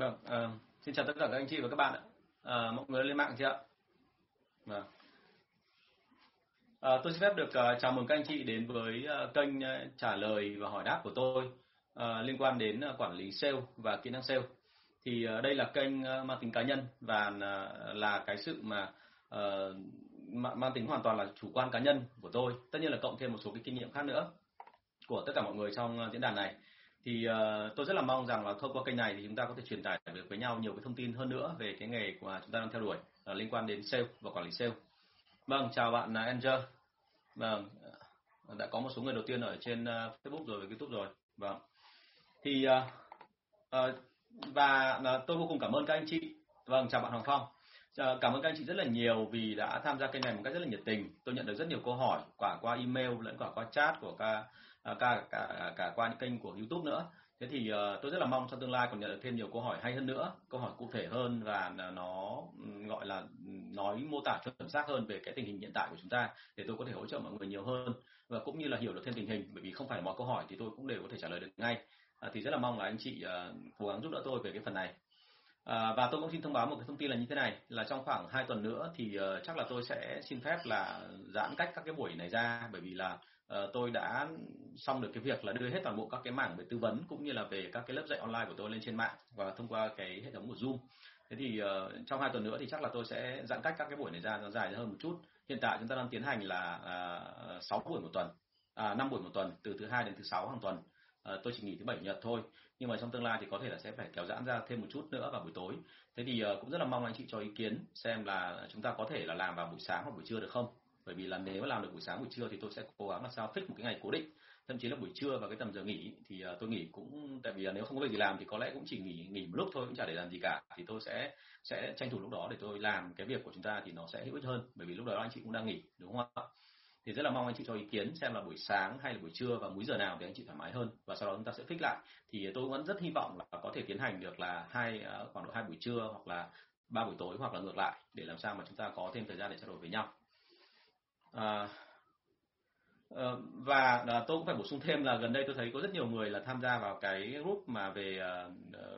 Vâng, à, xin chào tất cả các anh chị và các bạn ạ. À, mọi người lên mạng chưa ạ? Vâng. À, tôi xin phép được uh, chào mừng các anh chị đến với uh, kênh uh, trả lời và hỏi đáp của tôi uh, liên quan đến uh, quản lý sale và kỹ năng sale. Thì uh, đây là kênh uh, mang tính cá nhân và uh, là cái sự mà uh, mang tính hoàn toàn là chủ quan cá nhân của tôi. Tất nhiên là cộng thêm một số cái kinh nghiệm khác nữa của tất cả mọi người trong uh, diễn đàn này thì uh, tôi rất là mong rằng là thông qua kênh này thì chúng ta có thể truyền tải được với nhau nhiều cái thông tin hơn nữa về cái nghề của chúng ta đang theo đuổi uh, liên quan đến sale và quản lý sale. Vâng, chào bạn là Angel. Vâng, ờ, đã có một số người đầu tiên ở trên uh, Facebook rồi và YouTube rồi. Vâng. Thì uh, uh, và uh, tôi vô cùng cảm ơn các anh chị. Vâng, chào bạn Hoàng Phong. Uh, cảm ơn các anh chị rất là nhiều vì đã tham gia kênh này một cách rất là nhiệt tình. Tôi nhận được rất nhiều câu hỏi quả qua email lẫn quả qua chat của các À, cả cả cả qua những kênh của YouTube nữa. Thế thì uh, tôi rất là mong trong tương lai còn nhận được thêm nhiều câu hỏi hay hơn nữa, câu hỏi cụ thể hơn và nó gọi là nói mô tả chuẩn xác hơn về cái tình hình hiện tại của chúng ta để tôi có thể hỗ trợ mọi người nhiều hơn và cũng như là hiểu được thêm tình hình bởi vì không phải mọi câu hỏi thì tôi cũng đều có thể trả lời được ngay. À, thì rất là mong là anh chị uh, cố gắng giúp đỡ tôi về cái phần này. À, và tôi cũng xin thông báo một cái thông tin là như thế này là trong khoảng 2 tuần nữa thì uh, chắc là tôi sẽ xin phép là giãn cách các cái buổi này ra bởi vì là uh, tôi đã xong được cái việc là đưa hết toàn bộ các cái mảng về tư vấn cũng như là về các cái lớp dạy online của tôi lên trên mạng và thông qua cái hệ thống của Zoom. Thế thì uh, trong hai tuần nữa thì chắc là tôi sẽ giãn cách các cái buổi này ra nó dài hơn một chút. Hiện tại chúng ta đang tiến hành là à, uh, 6 buổi một tuần, à 5 buổi một tuần từ thứ hai đến thứ sáu hàng tuần. Uh, tôi chỉ nghỉ thứ bảy nhật thôi nhưng mà trong tương lai thì có thể là sẽ phải kéo giãn ra thêm một chút nữa vào buổi tối thế thì uh, cũng rất là mong anh chị cho ý kiến xem là chúng ta có thể là làm vào buổi sáng hoặc buổi trưa được không bởi vì là nếu làm được buổi sáng buổi trưa thì tôi sẽ cố gắng là sao fix một cái ngày cố định. Thậm chí là buổi trưa và cái tầm giờ nghỉ thì uh, tôi nghỉ cũng tại vì là nếu không có việc gì làm thì có lẽ cũng chỉ nghỉ nghỉ một lúc thôi cũng chả để làm gì cả. Thì tôi sẽ sẽ tranh thủ lúc đó để tôi làm cái việc của chúng ta thì nó sẽ hữu ích hơn. Bởi vì lúc đó anh chị cũng đang nghỉ đúng không ạ? Thì rất là mong anh chị cho ý kiến xem là buổi sáng hay là buổi trưa và múi giờ nào để anh chị thoải mái hơn và sau đó chúng ta sẽ fix lại. Thì tôi vẫn rất hy vọng là có thể tiến hành được là hai ờ, khoảng độ hai buổi trưa hoặc là ba buổi tối hoặc là ngược lại để làm sao mà chúng ta có thêm thời gian để trao đổi với nhau à, ờ, và ờ, tôi cũng phải bổ sung thêm là gần đây tôi thấy có rất nhiều người là tham gia vào cái group mà về ờ,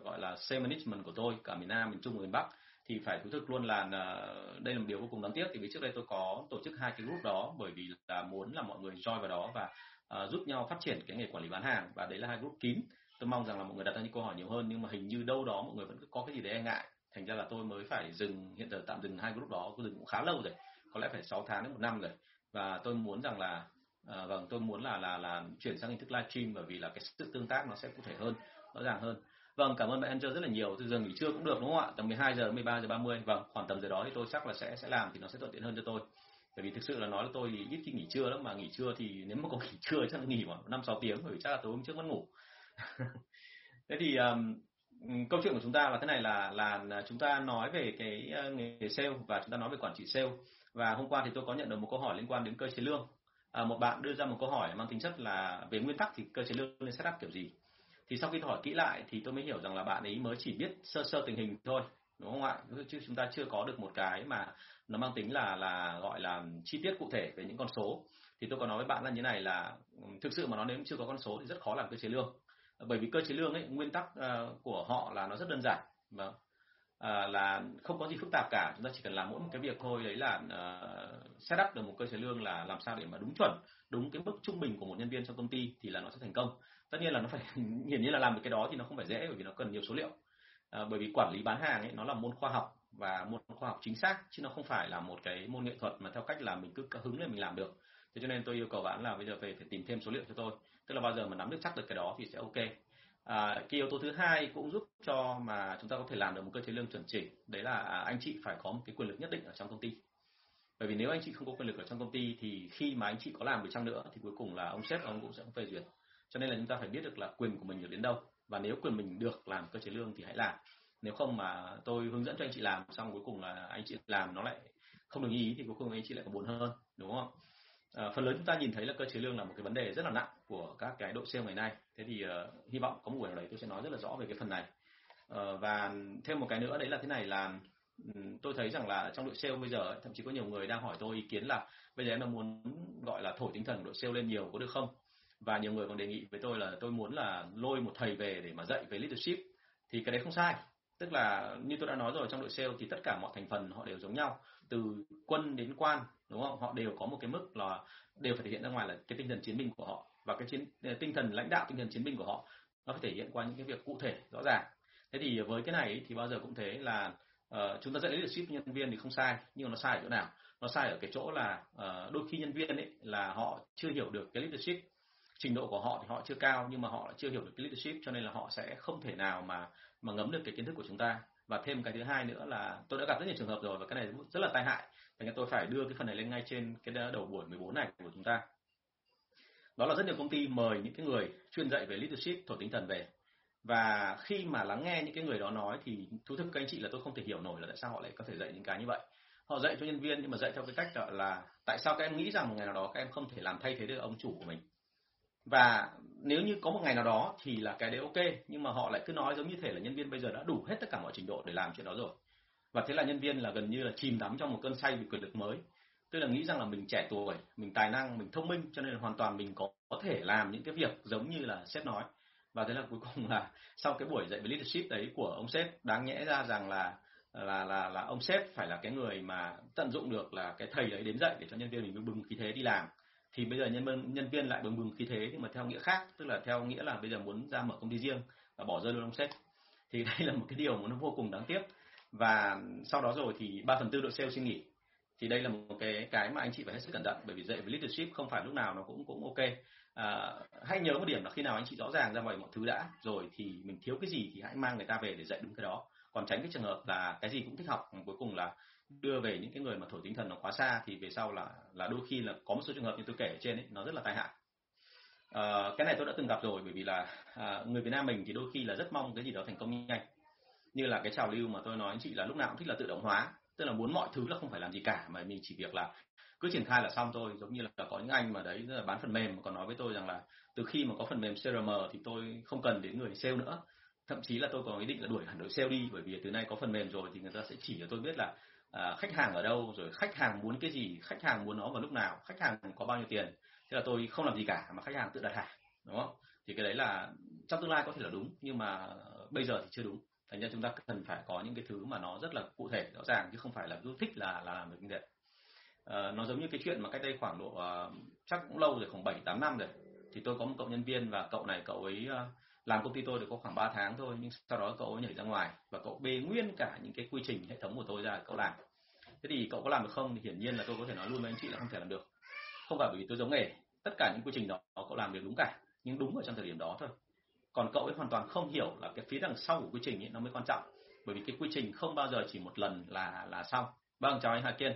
gọi là sale management của tôi cả miền Nam, miền Trung và miền Bắc. Thì phải thú thực luôn là đây là một điều vô cùng đáng tiếc thì vì trước đây tôi có tổ chức hai cái group đó bởi vì là muốn là mọi người join vào đó và uh, giúp nhau phát triển cái nghề quản lý bán hàng và đấy là hai group kín. Tôi mong rằng là mọi người đặt ra những câu hỏi nhiều hơn nhưng mà hình như đâu đó mọi người vẫn có cái gì đấy e ngại. Thành ra là tôi mới phải dừng hiện giờ tạm dừng hai group đó tôi dừng cũng khá lâu rồi có lẽ phải 6 tháng đến một năm rồi và tôi muốn rằng là À, vâng, tôi muốn là là là chuyển sang hình thức livestream bởi vì là cái sự tương tác nó sẽ cụ thể hơn, rõ ràng hơn. Vâng, cảm ơn bạn Angel rất là nhiều. Từ giờ nghỉ trưa cũng được đúng không ạ? Tầm 12 giờ 13 giờ 30. Vâng, khoảng tầm giờ đó thì tôi chắc là sẽ sẽ làm thì nó sẽ thuận tiện hơn cho tôi. Bởi vì thực sự là nói là tôi thì ít khi nghỉ trưa lắm mà nghỉ trưa thì nếu mà có nghỉ trưa chắc là nghỉ khoảng 5 6 tiếng bởi vì chắc là tối hôm trước mất ngủ. Thế thì um, câu chuyện của chúng ta là thế này là là chúng ta nói về cái ờ, nghề sale và chúng ta nói về quản trị sale và hôm qua thì tôi có nhận được một câu hỏi liên quan đến cơ chế lương. À, một bạn đưa ra một câu hỏi mang tính chất là về nguyên tắc thì cơ chế lương nên setup kiểu gì? Thì sau khi tôi hỏi kỹ lại thì tôi mới hiểu rằng là bạn ấy mới chỉ biết sơ sơ tình hình thôi đúng không ạ? Chứ chúng ta chưa có được một cái mà nó mang tính là là gọi là chi tiết cụ thể về những con số. Thì tôi có nói với bạn là như này là thực sự mà nói nếu chưa có con số thì rất khó làm cơ chế lương. Bởi vì cơ chế lương ấy nguyên tắc uh, của họ là nó rất đơn giản. Vâng à, là không có gì phức tạp cả. Chúng ta chỉ cần làm mỗi một cái việc thôi đấy là uh, set up được một cơ chế lương là làm sao để mà đúng chuẩn đúng cái mức trung bình của một nhân viên trong công ty thì là nó sẽ thành công. Tất nhiên là nó phải hiển nhiên là làm được cái đó thì nó không phải dễ bởi vì nó cần nhiều số liệu. À, bởi vì quản lý bán hàng ấy nó là môn khoa học và môn khoa học chính xác chứ nó không phải là một cái môn nghệ thuật mà theo cách là mình cứ hứng lên mình làm được. Thế cho nên tôi yêu cầu bạn là bây giờ về phải tìm thêm số liệu cho tôi. Tức là bao giờ mà nắm được chắc được cái đó thì sẽ ok. À, cái yếu tố thứ hai cũng giúp cho mà chúng ta có thể làm được một cơ chế lương chuẩn chỉnh. Đấy là à, anh chị phải có một cái quyền lực nhất định ở trong công ty. Bởi vì nếu anh chị không có quyền lực ở trong công ty thì khi mà anh chị có làm được chăng nữa thì cuối cùng là ông sếp ông cũng sẽ không phê duyệt. Cho nên là chúng ta phải biết được là quyền của mình được đến đâu. Và nếu quyền mình được làm cơ chế lương thì hãy làm. Nếu không mà tôi hướng dẫn cho anh chị làm xong cuối cùng là anh chị làm nó lại không được ý thì cuối cùng anh chị lại còn buồn hơn đúng không À, phần lớn chúng ta nhìn thấy là cơ chế lương là một cái vấn đề rất là nặng của các cái đội sale ngày nay. Thế thì uh, hy vọng có một buổi nào đấy tôi sẽ nói rất là rõ về cái phần này. Uh, và thêm một cái nữa đấy là thế này là um, tôi thấy rằng là trong đội sale bây giờ thậm chí có nhiều người đang hỏi tôi ý kiến là bây giờ em đang muốn gọi là thổi tinh thần của đội sale lên nhiều có được không? Và nhiều người còn đề nghị với tôi là tôi muốn là lôi một thầy về để mà dạy về leadership. Thì cái đấy không sai. Tức là như tôi đã nói rồi trong đội sale thì tất cả mọi thành phần họ đều giống nhau. Từ quân đến quan đúng không? Họ đều có một cái mức là đều phải thể hiện ra ngoài là cái tinh thần chiến binh của họ và cái chiến ờ, tinh thần lãnh đạo tinh thần chiến binh của họ nó phải thể hiện qua những cái việc cụ thể rõ ràng. Thế thì với cái này thì bao giờ cũng thế là uh, chúng ta dạy leadership nhân viên thì không sai nhưng mà nó sai ở chỗ nào? Nó sai ở cái chỗ là uh, đôi khi nhân viên ấy là họ chưa hiểu được cái leadership trình độ của họ thì họ chưa cao nhưng mà họ chưa hiểu được cái leadership cho nên là họ sẽ không thể nào mà mà ngấm được cái kiến thức của chúng ta. Và thêm cái thứ hai nữa là tôi đã gặp rất nhiều trường hợp rồi và cái này rất là tai hại. Thành ra tôi phải đưa cái phần này lên ngay trên cái đầu buổi 14 này của chúng ta đó là rất nhiều công ty mời những cái người chuyên dạy về leadership thuộc tinh thần về. Và khi mà lắng nghe những cái người đó nói thì thú thực các anh chị là tôi không thể hiểu nổi là tại sao họ lại có thể dạy những cái như vậy. Họ dạy cho nhân viên nhưng mà dạy theo cái cách là tại sao các em nghĩ rằng một ngày nào đó các em không thể làm thay thế được ông chủ của mình. Và nếu như có một ngày nào đó thì là cái đấy ok, nhưng mà họ lại cứ nói giống như thể là nhân viên bây giờ đã đủ hết tất cả mọi trình độ để làm chuyện đó rồi. Và thế là nhân viên là gần như là chìm đắm trong một cơn say vì quyền lực mới tức là nghĩ rằng là mình trẻ tuổi mình tài năng mình thông minh cho nên là hoàn toàn mình có, có thể làm những cái việc giống như là sếp nói. Và thế là cuối cùng là sau cái buổi dạy về leadership đấy của ông sếp đáng nhẽ ra rằng là là là là ông sếp phải là cái người mà tận dụng được là cái thầy đấy đến dạy để cho nhân viên mình bừng khí thế đi làm. Thì bây giờ nhân viên nhân viên lại bừng bừng khí thế nhưng mà theo nghĩa khác tức là theo nghĩa là bây giờ muốn ra mở công ty riêng và bỏ rơi luôn ông sếp. Thì đây là một cái điều mà nó vô cùng đáng tiếc. Và sau đó rồi thì ba phần tư đội sale xin nghỉ thì đây là một cái cái mà anh chị phải hết sức cẩn thận bởi vì dạy về leadership không phải lúc nào nó cũng cũng ok. À, hãy nhớ một điểm là khi nào anh chị rõ ràng ra mọi mọi thứ đã rồi thì mình thiếu cái gì thì hãy mang người ta về để dạy đúng cái đó. Còn tránh cái trường hợp là cái gì cũng thích học cuối cùng là đưa về những cái người mà thổi tinh thần nó quá xa thì về sau là là đôi khi là có một số trường hợp như tôi kể ở trên ấy nó rất là tai hại. À, cái này tôi đã từng gặp rồi bởi vì là à, người Việt Nam mình thì đôi khi là rất mong cái gì đó thành công nhanh. Như là cái trào lưu mà tôi nói anh chị là lúc nào cũng thích là tự động hóa tức là muốn mọi thứ là không phải làm gì cả mà mình chỉ việc là cứ triển khai là xong thôi. Giống như là có những anh mà đấy là bán phần mềm còn nói với tôi rằng là từ khi mà có phần mềm CRM thì tôi không cần đến người sale nữa. Thậm chí là tôi có ý định là đuổi hẳn đội sale đi bởi vì từ nay có phần mềm rồi thì người ta sẽ chỉ cho tôi biết là à, khách hàng ở đâu rồi khách hàng muốn cái gì khách hàng muốn nó vào lúc nào khách hàng có bao nhiêu tiền. Thế là tôi không làm gì cả mà khách hàng tự đặt hàng đúng không? Thì cái đấy là trong tương lai có thể là đúng nhưng mà bây giờ thì chưa đúng thành ra chúng ta cần phải có những cái thứ mà nó rất là cụ thể rõ ràng chứ không phải là cứ thích là là làm được như vậy à, ờ, nó giống như cái chuyện mà cách đây khoảng độ uh, chắc cũng lâu rồi khoảng bảy tám năm rồi. Thì tôi có một cậu nhân viên và cậu này cậu ấy uh, làm công ty tôi được có khoảng 3 tháng thôi nhưng sau đó cậu ấy nhảy ra ngoài và cậu bê nguyên cả những cái quy trình hệ thống của tôi ra cậu làm. Thế thì cậu có làm được không? Thì hiển nhiên là tôi có thể nói luôn với anh chị là không thể làm được. Không phải bởi vì tôi giống nghề tất cả những quy trình đó cậu làm được đúng cả nhưng đúng ở trong thời điểm đó thôi còn cậu ấy hoàn toàn không hiểu là cái phía đằng sau của quy trình ấy nó mới quan trọng. Bởi vì cái quy trình không bao giờ chỉ một lần là là xong. Vâng chào anh Hà Kiên.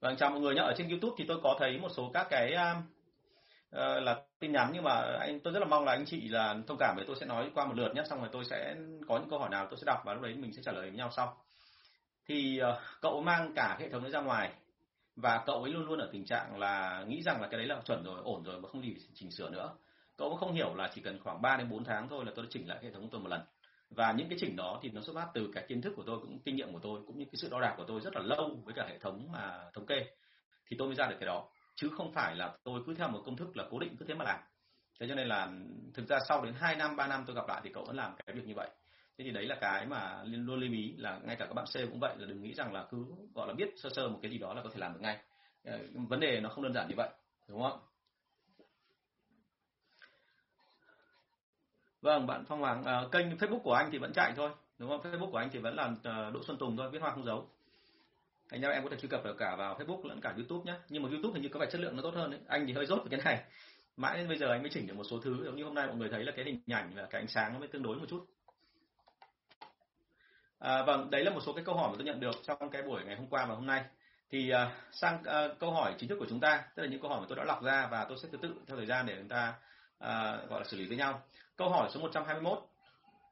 Vâng chào mọi người nhé ở trên YouTube thì tôi có thấy một số các cái uh, là tin nhắn nhưng mà anh tôi rất là mong là anh chị là thông cảm với tôi sẽ nói qua một lượt nhé xong rồi tôi sẽ có những câu hỏi nào tôi sẽ đọc và lúc đấy mình sẽ trả lời với nhau sau. Thì uh, cậu mang cả hệ thống ấy ra ngoài và cậu ấy luôn luôn ở tình trạng là nghĩ rằng là cái đấy là chuẩn rồi ổn rồi mà không gì chỉnh sửa nữa cậu không hiểu là chỉ cần khoảng 3 đến 4 tháng thôi là tôi đã chỉnh lại hệ thống của tôi một lần. Và những cái chỉnh đó thì nó xuất phát từ cái kiến thức của tôi cũng kinh nghiệm của tôi cũng như cái sự đo đạc của tôi rất là lâu với cả hệ thống mà thống kê. Thì tôi mới ra được cái đó. Chứ không phải là tôi cứ theo một công thức là cố định cứ thế mà làm. Thế cho nên là thực ra sau đến 2 năm 3 năm tôi gặp lại thì cậu vẫn làm cái việc như vậy. Thế thì đấy là cái mà luôn lưu ý là ngay cả các bạn c cũng vậy là đừng nghĩ rằng là cứ, gọi là, biết sơ sơ một cái gì đó là có thể làm được ngay. Ờ, vấn đề nó không đơn giản như vậy, đúng không Vâng, bạn Phong Hoàng, à, kênh Facebook của anh thì vẫn chạy thôi, đúng không? Facebook của anh thì vẫn là ờ, Đỗ Xuân Tùng thôi, viết hoa không giấu. Thành ra em có thể truy cập được cả vào Facebook lẫn cả YouTube nhé. Nhưng mà YouTube hình như có vẻ chất lượng nó tốt hơn đấy. Anh thì hơi rốt về cái này. Mãi đến bây giờ anh mới chỉnh được một số thứ, giống như hôm nay mọi người thấy là cái hình ảnh và cái ánh sáng nó mới tương đối một chút. À, vâng, đấy là một số cái câu hỏi mà tôi nhận được trong cái buổi ngày hôm qua và hôm nay. Thì à, sang à, câu hỏi chính thức của chúng ta, tức là những câu hỏi mà tôi đã lọc ra và tôi sẽ tự tự theo thời gian để chúng ta à, gọi là xử lý với nhau. Câu hỏi số 121.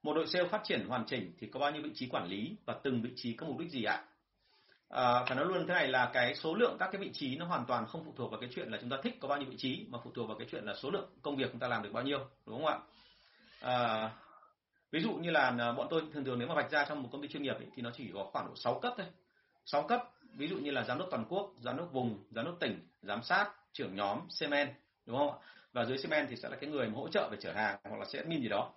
Một đội sale phát triển hoàn chỉnh thì có bao nhiêu vị trí quản lý và từng vị trí có mục đích gì ạ? À, phải nói luôn thế này là cái số lượng các cái vị trí nó hoàn toàn không phụ thuộc vào cái chuyện là chúng ta thích có bao nhiêu vị trí mà phụ thuộc vào cái chuyện là số lượng công việc chúng ta làm được bao nhiêu đúng không ạ? À, ví dụ như là à, bọn tôi thường thường nếu mà vạch ra trong một công ty chuyên nghiệp ấy, thì nó chỉ có khoảng độ 6 cấp thôi. 6 cấp ví dụ như là giám đốc toàn quốc, giám đốc vùng, giám đốc tỉnh, giám sát, trưởng nhóm, semen đúng không ạ? Và dưới semen thì sẽ là cái người mà hỗ trợ về chở hàng hoặc là sẽ admin gì đó.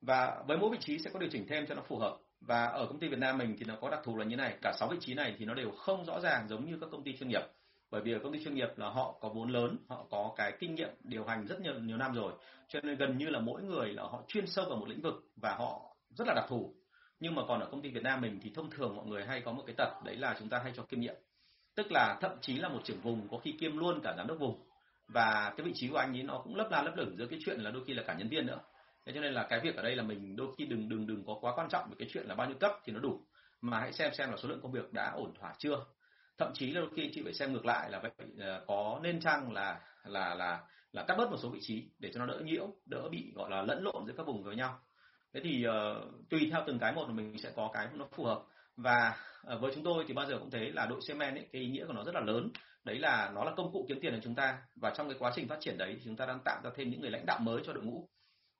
Và với mỗi vị trí sẽ có điều chỉnh thêm cho nó phù hợp. Và ở công ty Việt Nam mình thì nó có đặc thù là như này, cả sáu vị trí này thì nó đều không rõ ràng giống như các công ty chuyên nghiệp. Bởi vì ở công ty chuyên nghiệp là họ có vốn lớn, họ có cái kinh nghiệm điều hành rất nhiều nhiều năm rồi. Cho nên gần như là mỗi người là họ chuyên sâu vào một lĩnh vực và họ rất là đặc thù. Nhưng mà còn ở công ty Việt Nam mình thì thông thường mọi người hay có một cái tật, đấy là chúng ta hay cho kiêm nhiệm. Tức là thậm chí là một trưởng vùng có khi kiêm luôn cả giám đốc vùng và cái vị trí của anh ấy nó cũng lấp la lấp lửng giữa cái chuyện là đôi khi là cả nhân viên nữa. Thế cho nên là cái việc ở đây là mình đôi khi đừng đừng đừng có quá quan trọng về cái chuyện là bao nhiêu cấp thì nó đủ. Mà hãy xem xem là số lượng công việc đã ổn thỏa chưa. Thậm chí là đôi khi chị phải xem ngược lại là vậy ờ, có nên chăng là là là là cắt bớt một số vị trí để cho nó đỡ nhiễu đỡ bị gọi là lẫn lộn giữa các vùng với nhau. Thế thì uh, tùy theo từng cái một mình sẽ có cái nó phù hợp. Và uh, với chúng tôi thì bao giờ cũng thấy là đội semen ấy cái ý nghĩa của nó rất là lớn đấy là nó là công cụ kiếm tiền của chúng ta. Và trong cái quá trình phát triển đấy thì chúng ta đang tạo ra thêm những người lãnh đạo mới cho đội ngũ.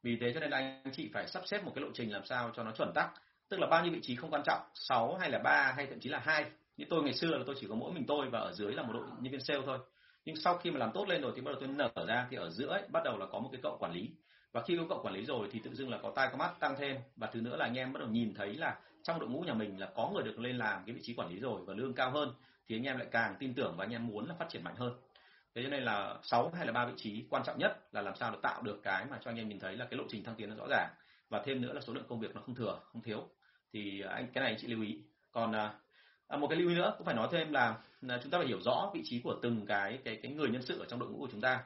Vì thế cho nên anh chị phải sắp xếp một cái lộ trình làm sao cho nó chuẩn tắc. Tức là bao nhiêu vị trí không quan trọng 6 hay là ba hay thậm chí là hai. Như tôi ngày xưa là tôi chỉ có mỗi mình tôi và ở dưới là một đội nhân viên sale thôi. Nhưng sau khi mà làm tốt lên rồi thì bắt đầu tôi nở ra thì ở giữa ấy, bắt đầu là có một cái cậu quản lý. Và khi có cậu quản lý rồi thì tự dưng là có tai có mắt tăng thêm. Và thứ nữa là anh em bắt đầu nhìn thấy là trong đội ngũ nhà mình là có người được lên làm cái vị trí quản lý rồi và lương cao hơn thì anh em lại càng tin tưởng và anh em muốn là phát triển mạnh hơn. Thế cho nên là sáu hay là ba vị trí quan trọng nhất là làm sao để tạo được cái mà cho anh em nhìn thấy là cái lộ trình thăng tiến nó rõ ràng. Và thêm nữa là số lượng công việc nó không thừa không thiếu. Thì anh cái này anh chị lưu ý. Còn à, à một cái lưu ý nữa cũng phải nói thêm là, là chúng ta phải hiểu rõ vị trí của từng cái cái cái người nhân sự ở trong đội ngũ của chúng ta.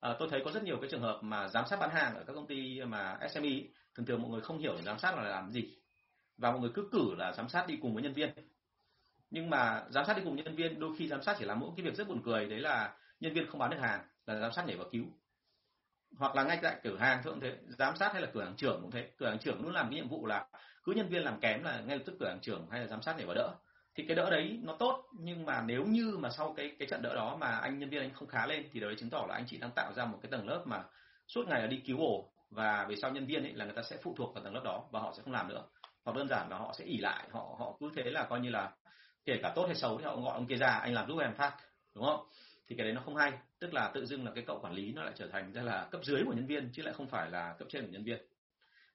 À, tôi thấy có rất nhiều cái trường hợp mà giám sát bán hàng ở các công ty mà SME thường thường mọi người không hiểu giám sát là làm gì. Và mọi người cứ cử là giám sát đi cùng với nhân viên nhưng mà giám sát đi cùng nhân viên, đôi khi giám sát chỉ làm mỗi cái việc rất buồn cười, đấy là nhân viên không bán được hàng, là giám sát nhảy vào cứu. Hoặc là ngay tại cửa hàng cũng thế, giám sát hay là cửa hàng trưởng cũng thế. Cửa hàng trưởng luôn làm cái nhiệm vụ là cứ nhân viên làm kém là ngay lập tức cửa hàng trưởng hay là giám sát nhảy vào đỡ. Thì cái đỡ đấy nó tốt, nhưng mà nếu như mà sau cái cái trận đỡ đó mà anh nhân viên anh không khá lên, thì đấy chứng tỏ là anh chị đang tạo ra một cái tầng lớp mà suốt ngày là đi cứu ổ. Và về sau nhân viên ấy là người ta sẽ phụ thuộc vào tầng lớp đó và họ sẽ không làm nữa. Hoặc đơn giản là họ sẽ ỉ lại, họ họ cứ thế là coi như là kể cả tốt hay xấu thì họ gọi ông kia ra anh làm giúp em phát đúng không? Thì cái đấy nó không hay tức là tự dưng là cái cậu quản lý nó lại trở thành ra là cấp dưới của nhân viên chứ lại không phải là cấp trên của nhân viên.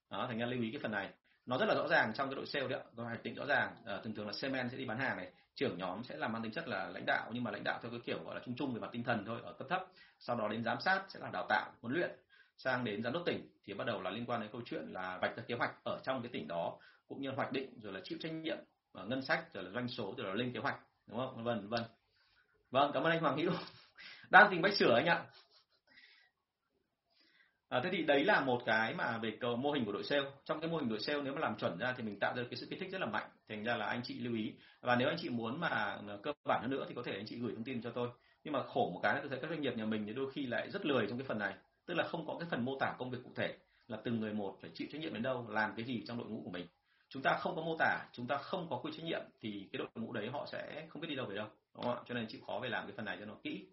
Đó thành ra lưu ý cái phần này. Nó rất là rõ ràng trong cái đội sale đấy ạ có hoạch định rõ ràng. À, thường thường là salesman sẽ đi bán hàng này trưởng nhóm sẽ làm mang tính chất là lãnh đạo nhưng mà lãnh đạo theo cái kiểu gọi là chung chung về mặt tinh thần thôi ở cấp thấp. Sau đó đến giám sát sẽ là đào tạo huấn luyện sang đến giám đốc tỉnh. Thì bắt đầu là liên quan đến câu chuyện là vạch ra kế hoạch ở trong cái tỉnh đó cũng như hoạch định rồi là chịu trách nhiệm và ngân sách rồi là doanh số rồi là lên kế hoạch đúng không vân vân vâng cảm ơn anh Hoàng Hữu đang tìm cách sửa anh ạ À, thế thì đấy là một cái mà về cầu mô hình của đội sale. Trong cái mô hình đội sale nếu mà làm chuẩn ra thì mình tạo ra cái sự kích thích rất là mạnh. Thành ra là anh chị lưu ý. Và nếu anh chị muốn mà ờ, cơ bản hơn nữa thì có thể anh chị gửi thông tin cho tôi. Nhưng mà khổ một cái là tôi thấy các doanh nghiệp nhà mình thì đôi khi lại rất lười trong cái phần này. Tức là không có cái phần mô tả công việc cụ thể là từng người một phải chịu trách nhiệm đến đâu, làm cái gì trong đội ngũ của mình. Chúng ta không có mô tả, chúng ta không có quy trách nhiệm thì cái đội ngũ đấy họ sẽ không biết đi đâu về đâu. Đúng không ạ? Cho nên chịu khó về làm cái phần này cho nó kỹ.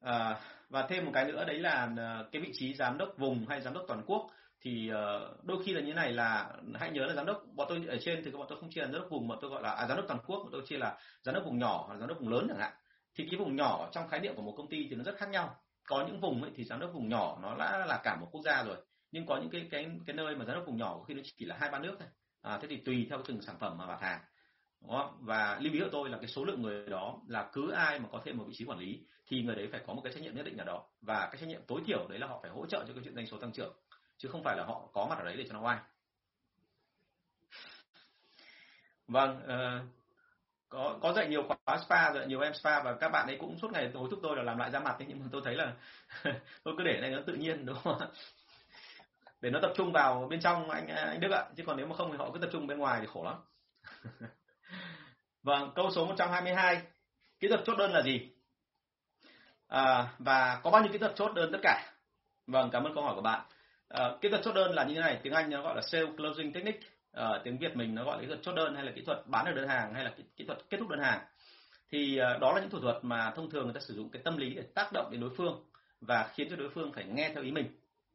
À, và thêm một cái nữa đấy là à, cái vị trí giám đốc vùng hay giám đốc toàn quốc thì ờ, đôi khi là như này là hãy nhớ là giám đốc bọn tôi ở trên thì bọn tôi không chia là giám đốc vùng mà tôi gọi là à, giám đốc toàn quốc bọn tôi chia là giám đốc vùng nhỏ hoặc giám đốc vùng lớn chẳng hạn thì cái vùng nhỏ trong khái niệm của một công ty thì nó rất khác nhau có những vùng ấy thì giám đốc vùng nhỏ nó đã là cả một quốc gia rồi nhưng có những cái cái cái nơi mà giám đốc vùng nhỏ khi nó chỉ là hai ba nước thôi à, thế thì tùy theo từng sản phẩm mà mặt hàng đó. và lưu ý của tôi là cái số lượng người đó là cứ ai mà có thêm một vị trí quản lý thì người đấy phải có một cái trách nhiệm nhất định nào đó. Và cái trách nhiệm tối thiểu đấy là họ phải hỗ trợ cho cái chuyện doanh số tăng trưởng chứ không phải là họ có mặt ở đấy để cho nó oai. Vâng uh, có có dạy nhiều khóa spa rồi nhiều em spa và các bạn ấy cũng suốt ngày hối thúc tôi là làm lại da mặt ấy, nhưng mà tôi thấy là tôi cứ để này nó tự nhiên đúng không để nó tập trung vào bên trong anh anh Đức ạ. Chứ còn nếu mà không thì họ cứ tập trung bên ngoài thì khổ lắm. Vâng câu số 122 kỹ thuật chốt đơn là gì? À, và có bao nhiêu kỹ thuật chốt đơn tất cả? Vâng cảm ơn câu hỏi của bạn. À, kỹ thuật chốt đơn là như thế này. Tiếng anh nó gọi là sale closing technique. À, tiếng việt mình nó gọi là kỹ thuật chốt đơn hay là kỹ thuật bán được đơn hàng hay là kỹ, kỹ thuật kết thúc đơn hàng. Thì à, đó là những thủ thuật mà thông thường người ta sử dụng cái tâm lý để tác động đến đối phương và khiến cho đối phương phải nghe theo ý mình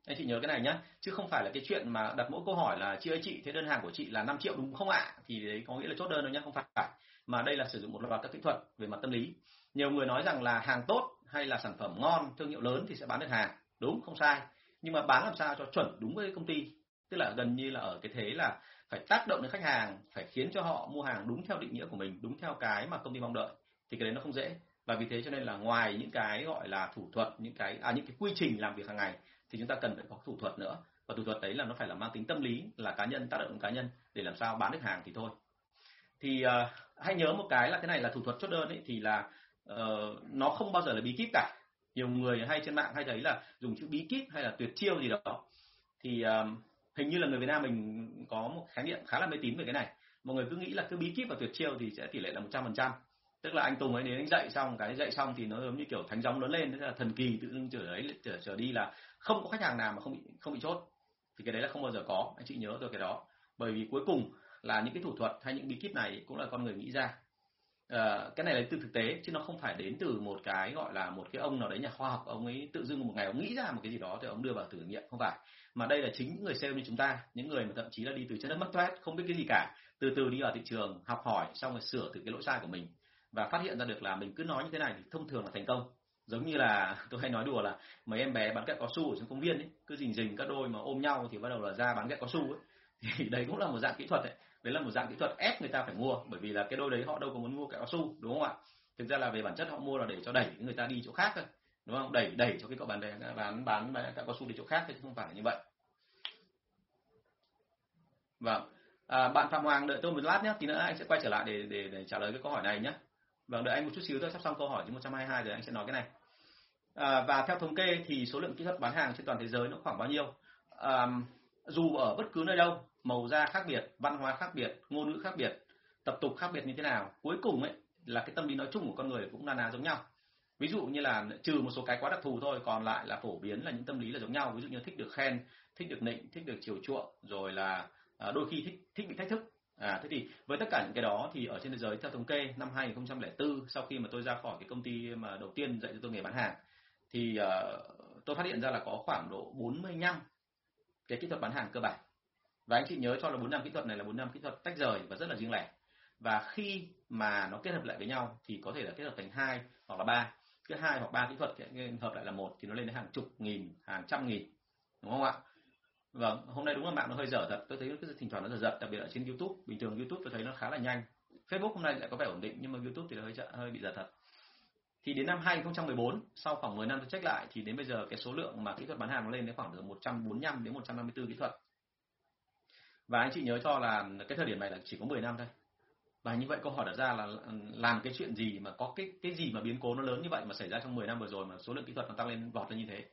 anh chị nhớ cái này nhé chứ không phải là cái chuyện mà đặt mỗi câu hỏi là, chị ơi, chị, thế đơn hàng của chị là 5 triệu đúng không ạ? Thì đấy có nghĩa là chốt đơn đâu nhé không phải. Mà đây là sử dụng một loạt các kỹ thuật về mặt tâm lý. Nhiều người nói rằng là hàng tốt hay là sản phẩm ngon, thương hiệu lớn thì sẽ bán được hàng. Đúng, không sai. Nhưng mà bán làm sao cho chuẩn đúng với công ty? Tức là gần như là ở cái thế là phải tác động đến khách hàng, phải khiến cho họ mua hàng đúng theo định nghĩa của mình, đúng theo cái mà công ty mong đợi. Thì cái đấy nó không dễ. Và vì thế cho nên là ngoài những cái gọi là thủ thuật, những cái à những cái quy trình làm việc hàng ngày thì chúng ta cần phải có thủ thuật nữa. Và thủ thuật đấy là nó phải là mang tính tâm lý là cá nhân tác động cá nhân để làm sao bán được hàng thì thôi. Thì uh, hãy nhớ một cái là cái này là thủ thuật chốt đơn ấy thì là uh, nó không bao giờ là bí kíp cả. Nhiều người hay trên mạng hay thấy là dùng chữ bí kíp hay là tuyệt chiêu gì đó. Thì uh, hình như là người Việt Nam mình có một khái niệm khá là mê tín về cái này. Mọi người cứ nghĩ là cứ bí kíp và tuyệt chiêu thì sẽ tỷ lệ là một trăm phần trăm tức là anh Tùng ấy đến anh dạy xong cái dạy xong thì nó giống như kiểu thánh gióng lớn lên tức là thần kỳ tự dưng trở đấy trở, trở đi là không có khách hàng nào mà không bị không bị chốt. Thì cái đấy là không bao giờ có anh chị nhớ rồi cái đó. Bởi vì cuối cùng là những cái thủ thuật hay những bí kíp này cũng là con người nghĩ ra. À, cái này là từ thực tế chứ nó không phải đến từ một cái gọi là một cái ông nào đấy nhà khoa học ông ấy tự dưng một ngày ông nghĩ ra một cái gì đó thì ông đưa vào thử nghiệm không phải. Mà đây là chính những người sale như chúng ta những người mà thậm chí là đi từ chân đất mất toét không biết cái gì cả. Từ từ đi vào thị trường học hỏi xong rồi sửa từ cái lỗi sai của mình và phát hiện ra được là mình cứ nói như thế này thì thông thường là thành công. Giống như là tôi hay nói đùa là mấy em bé bán kẹo cao su ở trong công viên ấy cứ rình rình các đôi mà ôm nhau thì bắt đầu là ra bán kẹo cao su ấy. Thì đấy cũng là một dạng kỹ thuật đấy. Đấy là một dạng kỹ thuật ép người ta phải mua bởi vì là cái đôi đấy họ đâu có muốn mua kẹo cao su đúng không ạ? Thực ra là về bản chất họ mua là để cho đẩy người ta đi chỗ khác thôi đúng không? Đẩy đẩy cho cái cậu bán đấy bán, bán kẹo cao su đi chỗ khác chứ không phải là như vậy. Vâng. À, bạn phạm hoàng đợi tôi một lát nhé tí nữa anh sẽ quay trở lại để để, để trả lời cái câu hỏi này nhé vâng đợi anh một chút xíu thôi sắp xong câu hỏi thứ 122 rồi anh sẽ nói cái này. À, và theo thống kê thì số lượng kỹ thuật bán hàng trên toàn thế giới nó khoảng bao nhiêu? À, dù ở bất cứ nơi đâu màu da khác biệt văn hóa khác biệt ngôn ngữ khác biệt tập tục khác biệt như thế nào cuối cùng ấy là cái tâm lý nói chung của con người cũng là là giống nhau. Ví dụ như là trừ một số cái quá đặc thù thôi còn lại là phổ biến là những tâm lý là giống nhau. Ví dụ như thích được khen thích được nịnh thích được chiều chuộng rồi là à, đôi khi thích thích bị thách thức à thế thì với tất cả những cái đó thì ở trên thế giới theo thống kê năm 2004 sau khi mà tôi ra khỏi cái công ty mà đầu tiên dạy cho tôi nghề bán hàng thì uh, tôi phát hiện ra là có khoảng độ 45 cái kỹ thuật bán hàng cơ bản. Và anh chị nhớ cho là bốn năm kỹ thuật này là bốn năm kỹ thuật tách rời và rất là riêng lẻ. Và khi mà nó kết hợp lại với nhau thì có thể là kết hợp thành hai hoặc là ba. Cứ hai hoặc ba kỹ thuật hợp lại là một thì nó lên đến hàng chục nghìn hàng trăm nghìn. Đúng không ạ? Vâng hôm nay đúng là mạng nó hơi dở thật. Tôi thấy cái thỉnh thoảng nó dở giật đặc biệt ở trên youtube. Bình thường youtube tôi thấy nó khá là nhanh. Facebook hôm nay lại có vẻ ổn định, nhưng mà youtube thì nó hơi hơi bị dở thật. Thì đến năm 2014 sau khoảng 10 năm tôi check lại, thì đến bây giờ cái số lượng mà kỹ thuật bán hàng nó lên đến khoảng từ 145 đến 154 kỹ thuật. Và anh chị nhớ cho là cái thời điểm này là chỉ có 10 năm thôi. Và như vậy câu hỏi đặt ra là làm cái chuyện gì mà có cái cái gì mà biến cố nó lớn như vậy mà xảy ra trong 10 năm vừa rồi mà số lượng kỹ thuật nó tăng lên vọt lên như thế?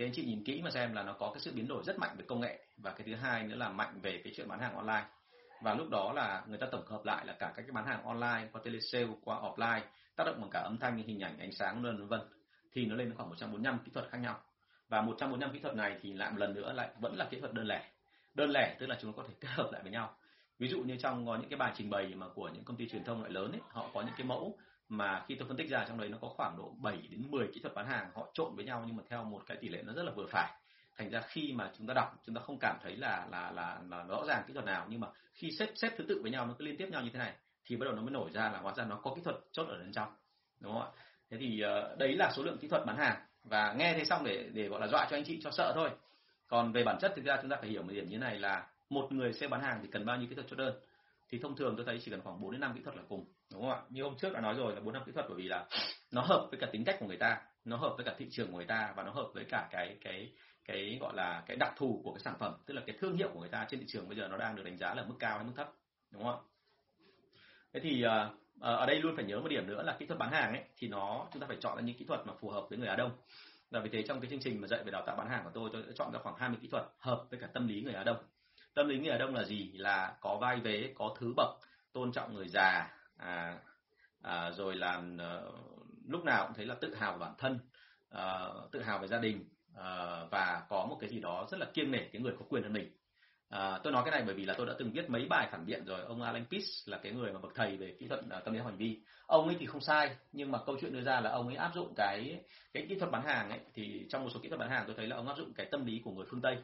Thế anh chị nhìn kỹ mà xem là nó có cái sự biến đổi rất mạnh về công nghệ. Và cái thứ hai nữa là mạnh về cái chuyện bán hàng online. Và lúc đó là người ta tổng hợp lại là cả các cái bán hàng online qua telesale qua offline tác động bằng cả âm thanh hình ảnh ánh sáng vân vân. Thì nó lên đến khoảng 145 kỹ thuật khác nhau. Và 145 kỹ thuật này thì lại một lần nữa lại vẫn là kỹ thuật đơn lẻ. Đơn lẻ tức là chúng nó có thể kết hợp lại với nhau. Ví dụ như trong có những cái bài trình bày mà của những công ty truyền thông loại lớn ấy, họ có những cái mẫu mà khi tôi phân tích ra trong đấy nó có khoảng độ 7 đến 10 kỹ thuật bán hàng họ trộn với nhau nhưng mà theo một cái tỷ lệ nó rất là vừa phải. Thành ra khi mà chúng ta đọc chúng ta không cảm thấy là là là, là rõ ràng kỹ thuật nào nhưng mà khi xếp xếp thứ tự với nhau nó cứ liên tiếp nhau như thế này thì bắt đầu nó mới nổi ra là hóa ra nó có kỹ thuật chốt ở bên trong. Đúng không ạ? Thế thì ờ, đấy là số lượng kỹ thuật bán hàng. Và nghe thế xong để để gọi là dọa cho anh chị cho sợ thôi. Còn về bản chất thực ra chúng ta phải hiểu một điểm như này là một người sẽ bán hàng thì cần bao nhiêu kỹ thuật chốt đơn? Thì thông thường tôi thấy chỉ cần khoảng 4 đến 5 kỹ thuật là cùng, đúng không ạ? Như hôm trước đã nói rồi là 4 năm kỹ thuật bởi vì là nó hợp với cả tính cách của người ta, nó hợp với cả thị trường của người ta và nó hợp với cả cái cái cái gọi là cái đặc thù của cái sản phẩm. Tức là cái thương hiệu của người ta trên thị trường bây giờ nó đang được đánh giá là mức cao hay mức thấp, đúng không ạ? Thế thì ờ, ờ, ở đây luôn phải nhớ một điểm nữa là kỹ thuật bán hàng ấy, thì nó, chúng ta phải chọn ra những kỹ thuật mà phù hợp với người Á Đông. Và vì thế trong cái chương trình mà dạy về đào tạo bán hàng của tôi tôi đã chọn ra khoảng 20 kỹ thuật hợp với cả tâm lý người Á Đông tâm lý người Đông là gì? Là có vai vế có thứ bậc tôn trọng người già à, à, rồi là à, lúc nào cũng thấy là tự hào về bản thân à, tự hào về gia đình à, và có một cái gì đó rất là kiêng nể cái người có quyền hơn mình. À, tôi nói cái này bởi vì là tôi đã từng viết mấy bài phản biện rồi. Ông Alan Pease là cái người mà bậc thầy về kỹ thuật tâm lý hành vi. Ông ấy thì không sai nhưng mà câu chuyện đưa ra là ông ấy áp dụng cái cái kỹ thuật bán hàng ấy. Thì trong một số kỹ thuật bán hàng tôi thấy là ông áp dụng cái tâm lý của người phương Tây